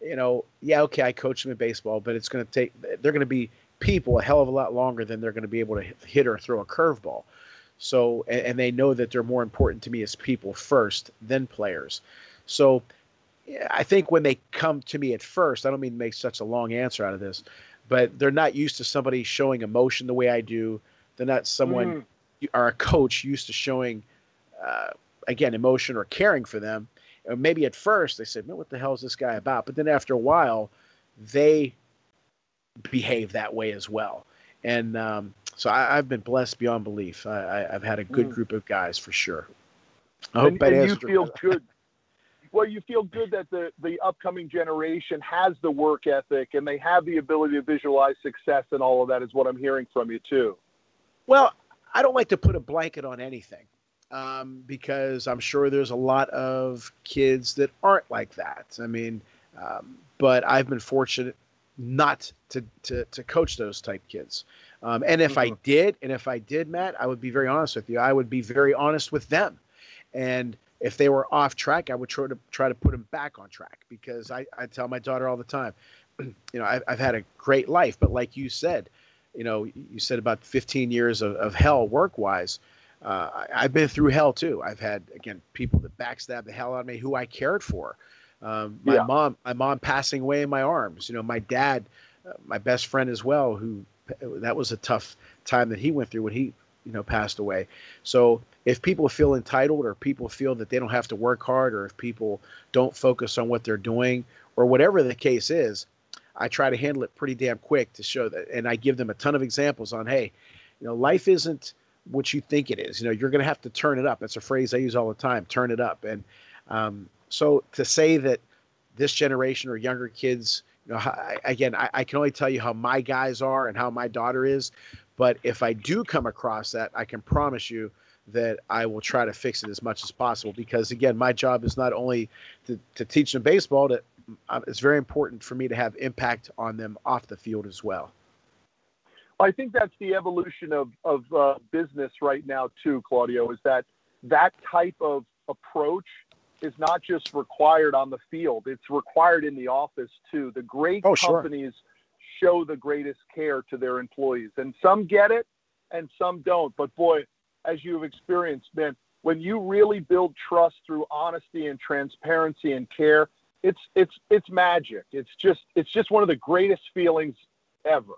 you know, yeah, okay, I coach them in baseball, but it's going to take. They're going to be people a hell of a lot longer than they're going to be able to hit or throw a curveball. So, and, and they know that they're more important to me as people first than players. So, I think when they come to me at first, I don't mean to make such a long answer out of this, but they're not used to somebody showing emotion the way I do. They're not someone. Mm. are a coach used to showing, uh, again, emotion or caring for them. Or maybe at first they said, "Man, what the hell is this guy about?" But then after a while, they behave that way as well. And um, so I, have been blessed beyond belief. I, have had a good mm. group of guys for sure. I hope and, that and you feel good. Well, you feel good that the the upcoming generation has the work ethic and they have the ability to visualize success and all of that is what I'm hearing from you too. Well, I don't like to put a blanket on anything um, because I'm sure there's a lot of kids that aren't like that. I mean, um, but I've been fortunate not to, to, to coach those type kids. Um, and if mm-hmm. I did, and if I did, Matt, I would be very honest with you. I would be very honest with them. And if they were off track, I would try to try to put them back on track because I, I tell my daughter all the time, you know, I've, I've had a great life, but like you said, you know, you said about 15 years of, of hell work wise. Uh, I, have been through hell too. I've had again people that backstab the hell out of me who I cared for. Um, my yeah. mom, my mom passing away in my arms. You know, my dad, uh, my best friend as well, who that was a tough time that he went through when he, you know, passed away. So if people feel entitled or people feel that they don't have to work hard or if people don't focus on what they're doing or whatever the case is, I try to handle it pretty damn quick to show that. And I give them a ton of examples on, hey, you know, life isn't what you think it is. You know, you're going to have to turn it up. It's a phrase I use all the time, turn it up. And um, so to say that this generation or younger kids, you know, I, again, I, I, can only tell you how my guys are and how my daughter is. But if I do come across that, I can promise you that I will try to fix it as much as possible. Because again, my job is not only to, to teach them baseball, to, uh, it's very important for me to have impact on them off the field as well. I think that's the evolution of, of uh, business right now, too, Claudio, is that that type of approach is not just required on the field, it's required in the office too. The great oh, companies sure. show the greatest care to their employees, and some get it and some don't. But boy, as you've experienced, man, when you really build trust through honesty and transparency and care, it's it's it's magic. It's just it's just one of the greatest feelings ever.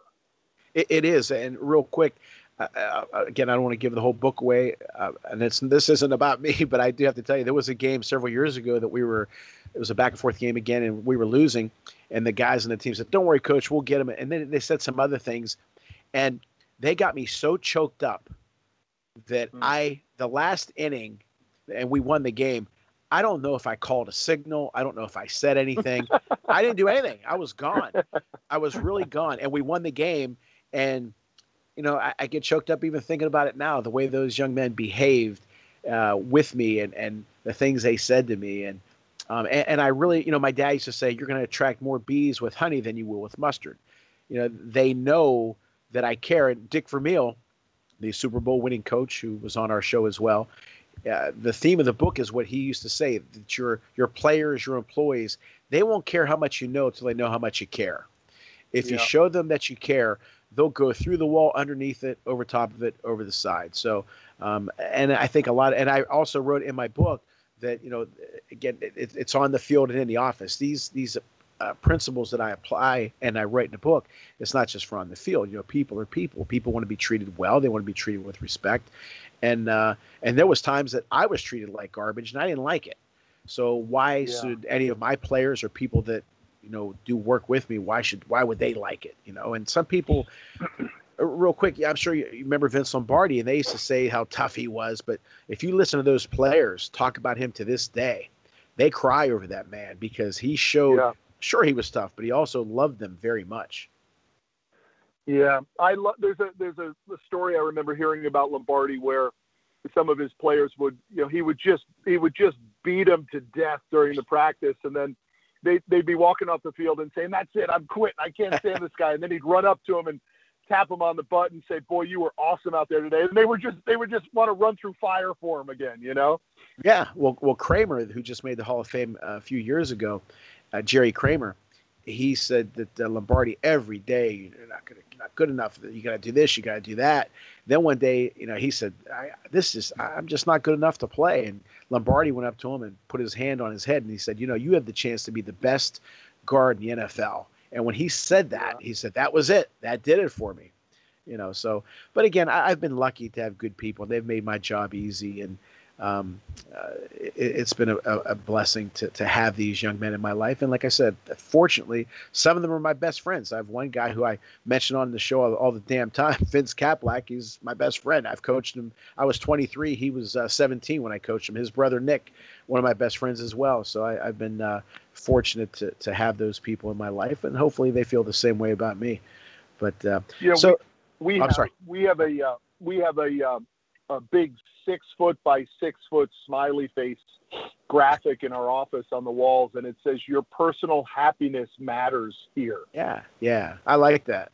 it, it is, and real quick, uh, again, I don't want to give the whole book away, uh, and it's this isn't about me, but I do have to tell you there was a game several years ago that we were, it was a back and forth game again, and we were losing, and the guys in the team said, "Don't worry, coach, we'll get him." And then they said some other things, and they got me so choked up that mm. I the last inning, and we won the game. I don't know if I called a signal. I don't know if I said anything. I didn't do anything. I was gone. I was really gone, and we won the game, and you know, I, I, get choked up even thinking about it now. The way those young men behaved uh, with me and and the things they said to me, and, um, and and I really, you know, my dad used to say, "You're going to attract more bees with honey than you will with mustard." You know, they know that I care. And Dick Vermeil, the Super Bowl winning coach who was on our show as well, uh, the theme of the book is what he used to say that your your players, your employees, they won't care how much you know until they know how much you care. If yeah. you show them that you care, they'll go through the wall, underneath it, over top of it, over the side. So, um, and I think a lot. And I also wrote in my book that you know, again, it, it's on the field and in the office. These these uh, principles that I apply and I write in the book, it's not just for on the field. You know, people are people. People want to be treated well. They want to be treated with respect. And uh, and there was times that I was treated like garbage and I didn't like it. So why yeah. should any of my players or people that you know do work with me why should why would they like it you know and some people uh, real quick i'm sure you, you, remember vince lombardi and they used to say how tough he was but if you listen to those players talk about him to this day they cry over that man because he showed yeah. sure he was tough but he also loved them very much yeah i love there's a there's a, a story i remember hearing about lombardi where some of his players would you know he would just he would just beat them to death during the practice and then they, they'd be walking off the field and saying, "That's it, I'm quitting. I can't stand this guy." And then he'd run up to him and tap him on the butt and say, "Boy, you were awesome out there today." And they were just they would just want to run through fire for him again, you know? Yeah. Well, well, Kramer, who just made the Hall of Fame a few years ago, uh, Jerry Kramer, he said that uh, Lombardi every day you're not gonna not good enough. You got to do this. You got to do that. Then one day, you know, he said, "This is I'm just not good enough to play." And Lombardi went up to him and put his hand on his head and he said, "You know, you have the chance to be the best guard in the NFL." And when he said that, he said, "That was it. That did it for me." you know. So, but again, I, have been lucky to have good people. They've made my job easy, and um, uh, it, has been a, a, blessing to, to have these young men in my life. And like I said, fortunately, some of them are my best friends. I have one guy who I mentioned on the show all, all the damn time, Vince Kaplak. He's my best friend. I've coached him. I was 23. He was uh, 17 when I coached him. His brother Nick, one of my best friends as well. So I, have been uh, fortunate to, to have those people in my life, and hopefully they feel the same way about me. But uh, yeah, so we, we I'm have, sorry. We have a uh, we have a uh, a big six foot by six foot smiley face graphic in our office on the walls, and it says your personal happiness matters here. Yeah, yeah, I like that.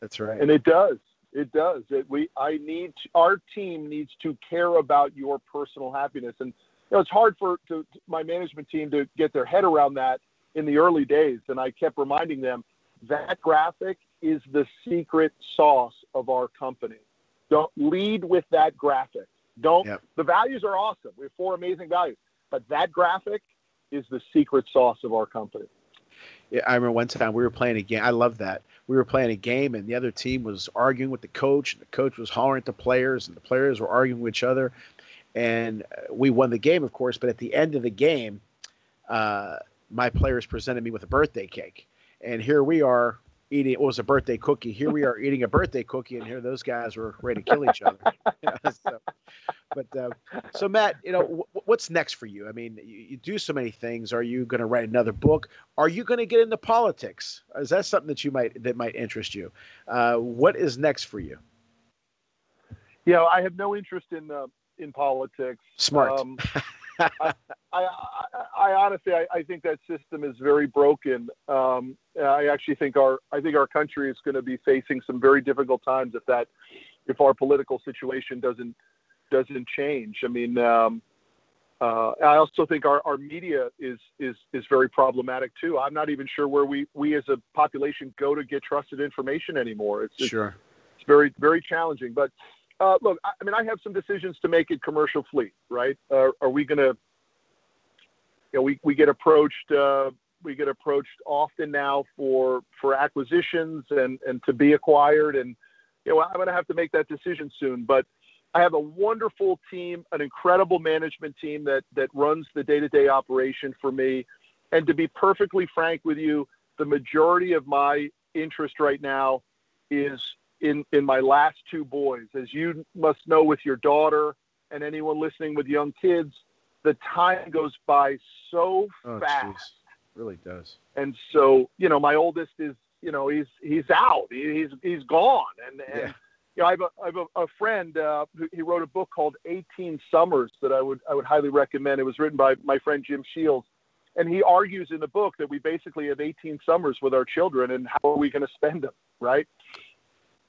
That's right. And it does. It does. It, we I need to, our team needs to care about your personal happiness, and you know it's hard for to, my management team to get their head around that in the early days. And I kept reminding them that graphic is the secret sauce of our company. Don't lead with that graphic. Don't. Yep. The values are awesome. We have four amazing values, but that graphic is the secret sauce of our company. Yeah, I remember one time we were playing a game. I love that. We were playing a game, and the other team was arguing with the coach, and the coach was hollering at the players, and the players were arguing with each other. And uh, we won the game, of course. But at the end of the game, uh, my players presented me with a birthday cake, and here we are eating it was a birthday cookie. Here we are eating a birthday cookie, and here those guys were ready to kill each other. so, but uh, so Matt, you know w- what's next for you? I mean, you, you do so many things. Are you going to write another book? Are you going to get into politics? Is that something that you might that might interest you? Uh, what is next for you? Yeah, I have no interest in uh, in politics. Smart. Um, I, I, I, honestly, I, I, think that system is very broken. Um, I actually think our, I think our country is going to be facing some very difficult times if that, if our political situation doesn't, doesn't change. I mean, um, uh, I also think our, our media is, is, is very problematic too. I'm not even sure where we, we as a population go to get trusted information anymore. It's, sure. It's, it's very, very challenging, but uh, look, I, I, mean, I have some decisions to make in commercial fleet, right? Uh, are we going to, you know, we, we get approached, uh, we get approached often now for, for acquisitions and, and to be acquired. And, you know, I'm going to have to make that decision soon, but I have a wonderful team, an incredible management team that, that runs the day-to-day operation for me. And to be perfectly frank with you, the majority of my interest right now is in in my last two boys. As you must know with your daughter and anyone listening with young kids, the time goes by so oh, fast. Geez. Really does. And so, you know, my oldest is, you know, he's he's out. He, he's he's gone. And and yeah. you know, I have a, I have a, a friend uh, who he wrote a book called 18 Summers that I would I would highly recommend. It was written by my friend Jim Shields. And he argues in the book that we basically have 18 summers with our children, and how are we going to spend them, right?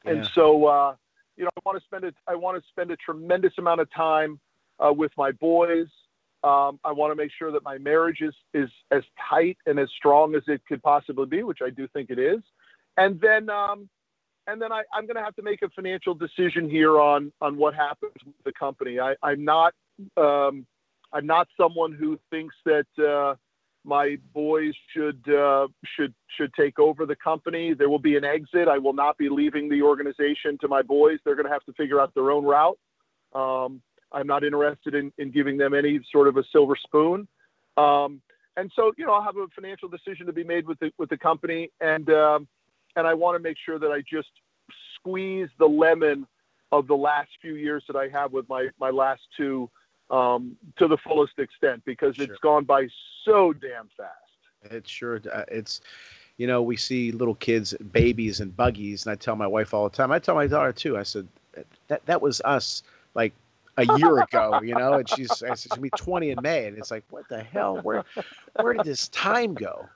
And so, uh, you know, I want to spend it. I want to spend a tremendous amount of time uh, with my boys. Um, I want to make sure that my marriage is is as tight and as strong as it could possibly be, which I do think it is. And then, um, and then I, am going to have to make a financial decision here on on what happens with the company. I, am not um, I'm not someone who thinks that uh, my boys should uh, should should take over the company. There will be an exit. I will not be leaving the organization to my boys. They're going to have to figure out their own route. Um, I'm not interested in, in giving them any sort of a silver spoon. Um, and so, you know, I'll have a financial decision to be made with the with the company, and um, and I want to make sure that I just squeeze the lemon of the last few years that I have with my my last two um, to the fullest extent because sure. it's gone by so damn fast. It's sure. Uh, it's, you know, we see little kids, babies, and buggies, and I tell my wife all the time. I tell my daughter too. I said that that was us like a year ago, you know. And she's I said she'll be 20 in May, and it's like, what the hell? Where where did this time go?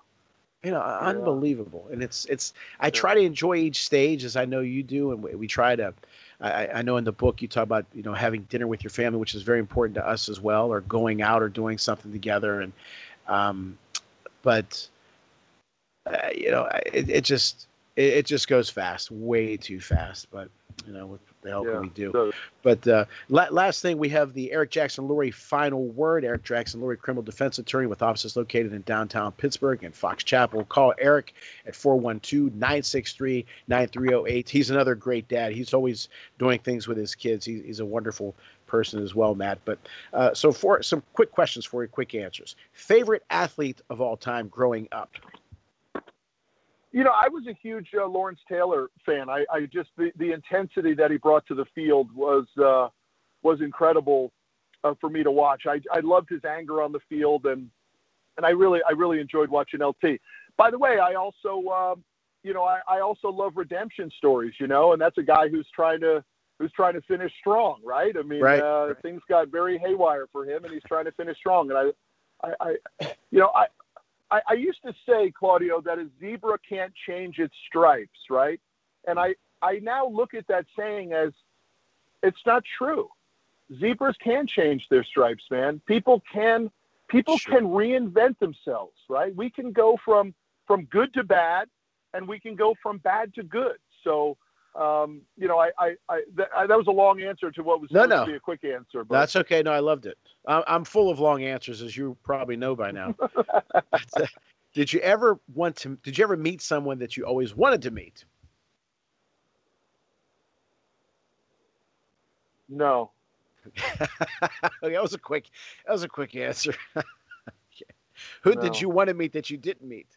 You know, yeah. unbelievable. And it's it's. I try to enjoy each stage as I know you do, and we, we try to I, I, know in the book you talk about you know having dinner with your family, which is very important to us as well, or going out or doing something together. And um, but uh, you know, it, it just it, it just goes fast, way too fast. But you know, what the hell Yeah, can we do? so- But uh, la- last thing, we have the Eric Jackson Lurie final word. Eric Jackson Lurie, criminal defense attorney with offices located in downtown Pittsburgh and Fox Chapel. Call Eric at 412 963 9308. He's another great dad. He's always doing things with his kids. He, he's a wonderful person as well, Matt. But uh, so, for some quick questions for you, quick answers. Favorite athlete of all time growing up? You know, I was a huge uh, Lawrence Taylor fan. I, I just the, the intensity that he brought to the field was uh, was incredible uh, for me to watch. I, I loved his anger on the field, and and I really I really enjoyed watching LT. By the way, I also um, you know I, I also love redemption stories. You know, and that's a guy who's trying to who's trying to finish strong, right? I mean, Right. Uh, things got very haywire for him, and he's trying to finish strong. And I, I, I you know, I, I, I used to say, Claudio, that a zebra can't change its stripes, right? And I, I now look at that saying as it's not true. Zebras can change their stripes, man. People can people Sure. can reinvent themselves, right? We can go from from good to bad, and we can go from bad to good. So, um, you know, I, I, I, that, I that was a long answer to what was No, supposed no. to be a quick answer. But That's okay. No, I loved it. I'm, I'm full of long answers, as you probably know by now. Did you ever want to? Did you ever meet someone that you always wanted to meet? no, okay, that was a quick. That was a quick answer. Okay. Who No. did you want to meet that you didn't meet?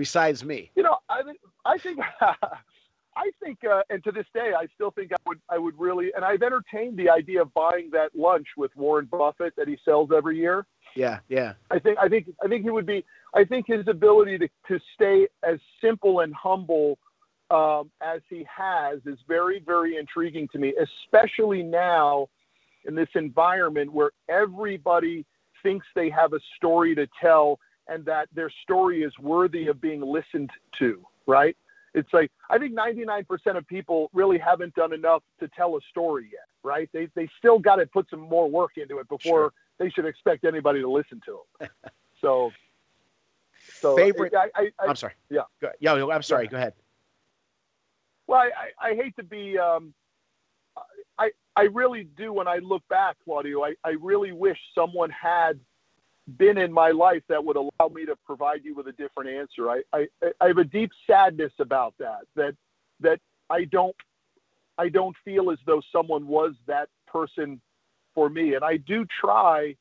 Besides me. you know, I think I think I think, uh, and to this day, I still think I would I would really, and I've entertained the idea of buying that lunch with Warren Buffett that he sells every year. Yeah, yeah. I think I think I think he would be. I think his ability to to stay as simple and humble um, as he has is very very intriguing to me, especially now in this environment where everybody thinks they have a story to tell and that their story is worthy of being listened to. Right? It's like I think 99% of people really haven't done enough to tell a story yet. Right? They they still got to put some more work into it before Sure. they should expect anybody to listen to them. so, so Favorite- I, I, I, I'm sorry. yeah. Go, yeah, I'm sorry. Go ahead. well, I, I, I hate to be. Um, I I really do. When I look back, Claudio, I, I really wish someone had been in my life that would allow me to provide you with a different answer. I, I, I have a deep sadness about that. That that I don't I don't feel as though someone was that person for me, and I do try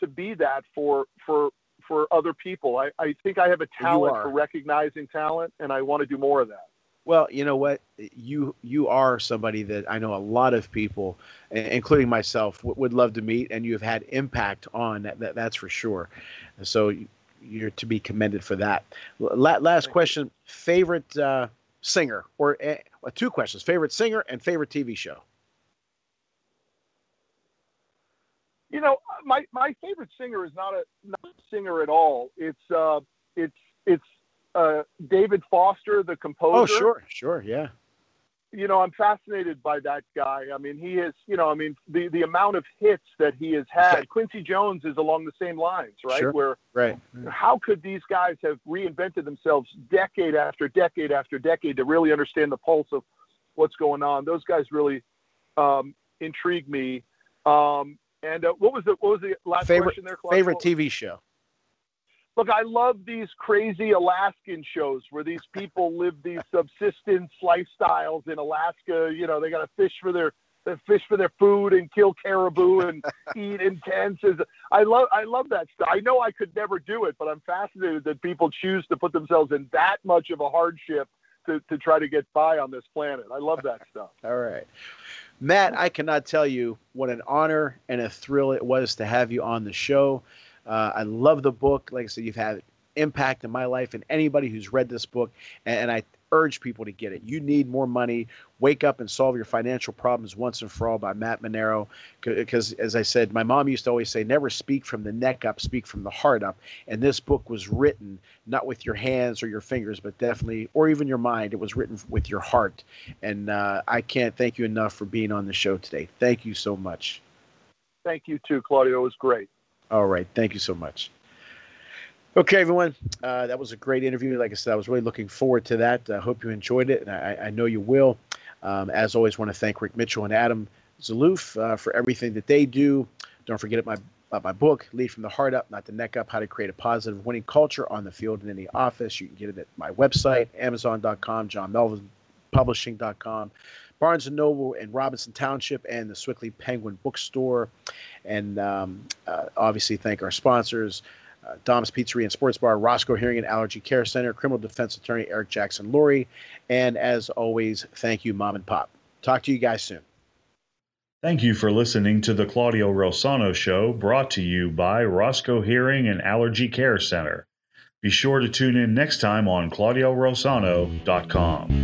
to be that for for for other people. I, I think I have a talent for recognizing talent, and I want to do more of that. Well, you know what? You you are somebody that I know a lot of people, including myself, w- would love to meet, and you have had impact on that. that that's for sure. So you're to be commended for that. La- last question: favorite uh, singer, or uh, two questions: favorite singer and favorite TV show. You know, my my favorite singer is not a not a singer at all. It's uh, it's it's uh, David Foster, the composer. Oh, sure, sure, yeah. You know, I'm fascinated by that guy. I mean, he is. You know, I mean, the the amount of hits that he has had. Quincy Jones is along the same lines, right? Sure. Where Right. how could these guys have reinvented themselves decade after decade after decade to really understand the pulse of what's going on? Those guys really um, intrigue me. Um, and uh, what was the what was the last Favorite question there? Claudio? favorite TV show. Look, I love these crazy Alaskan shows where these people live these subsistence lifestyles in Alaska. You know, they got to fish for their they fish for their food and kill caribou and eat in tents. I love I love that stuff. I know I could never do it, but I'm fascinated that people choose to put themselves in that much of a hardship to, to try to get by on this planet. I love that stuff. All right. Matt, I cannot tell you what an honor and a thrill it was to have you on the show. Uh, I love the book. Like I said, you've had impact in my life and anybody who's read this book. And, and I urge people to get it. You need more money. Wake up and solve your financial problems once and for all by Matt Manero. Because, as I said, my mom used to always say, never speak from the neck up, speak from the heart up. And this book was written not with your hands or your fingers, but definitely, or even your mind. It was written with your heart. And uh, I can't thank you enough for being on the show today. Thank you so much. Thank you too, Claudio. It was great. All right. Thank you so much. Okay, everyone. Uh, that was a great interview. Like I said, I was really looking forward to that. I hope you enjoyed it, and I, I know you will. Um, as always, want to thank Rick Mitchell and Adam Zaloof uh, for everything that they do. Don't forget my about my book, Lead from the Heart Up, Not the Neck Up How to Create a Positive Winning Culture on the Field and in the Office. You can get it at my website, Amazon.com, JohnMelvinPublishing.com, Barnes & Noble in Robinson Township, and the Sewickley Penguin Bookstore. And um, uh, obviously, thank our sponsors. Uh, Dom's Pizzeria and Sports Bar, Roscoe Hearing and Allergy Care Center, Criminal Defense Attorney Eric Jackson Lurie, and as always, thank you, Mom and Pop. Talk to you guys soon. Thank you for listening to the Claudio Rosano Show, brought to you by Roscoe Hearing and Allergy Care Center. Be sure to tune in next time on ClaudioRosano.com.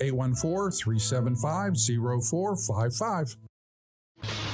814 375 0455.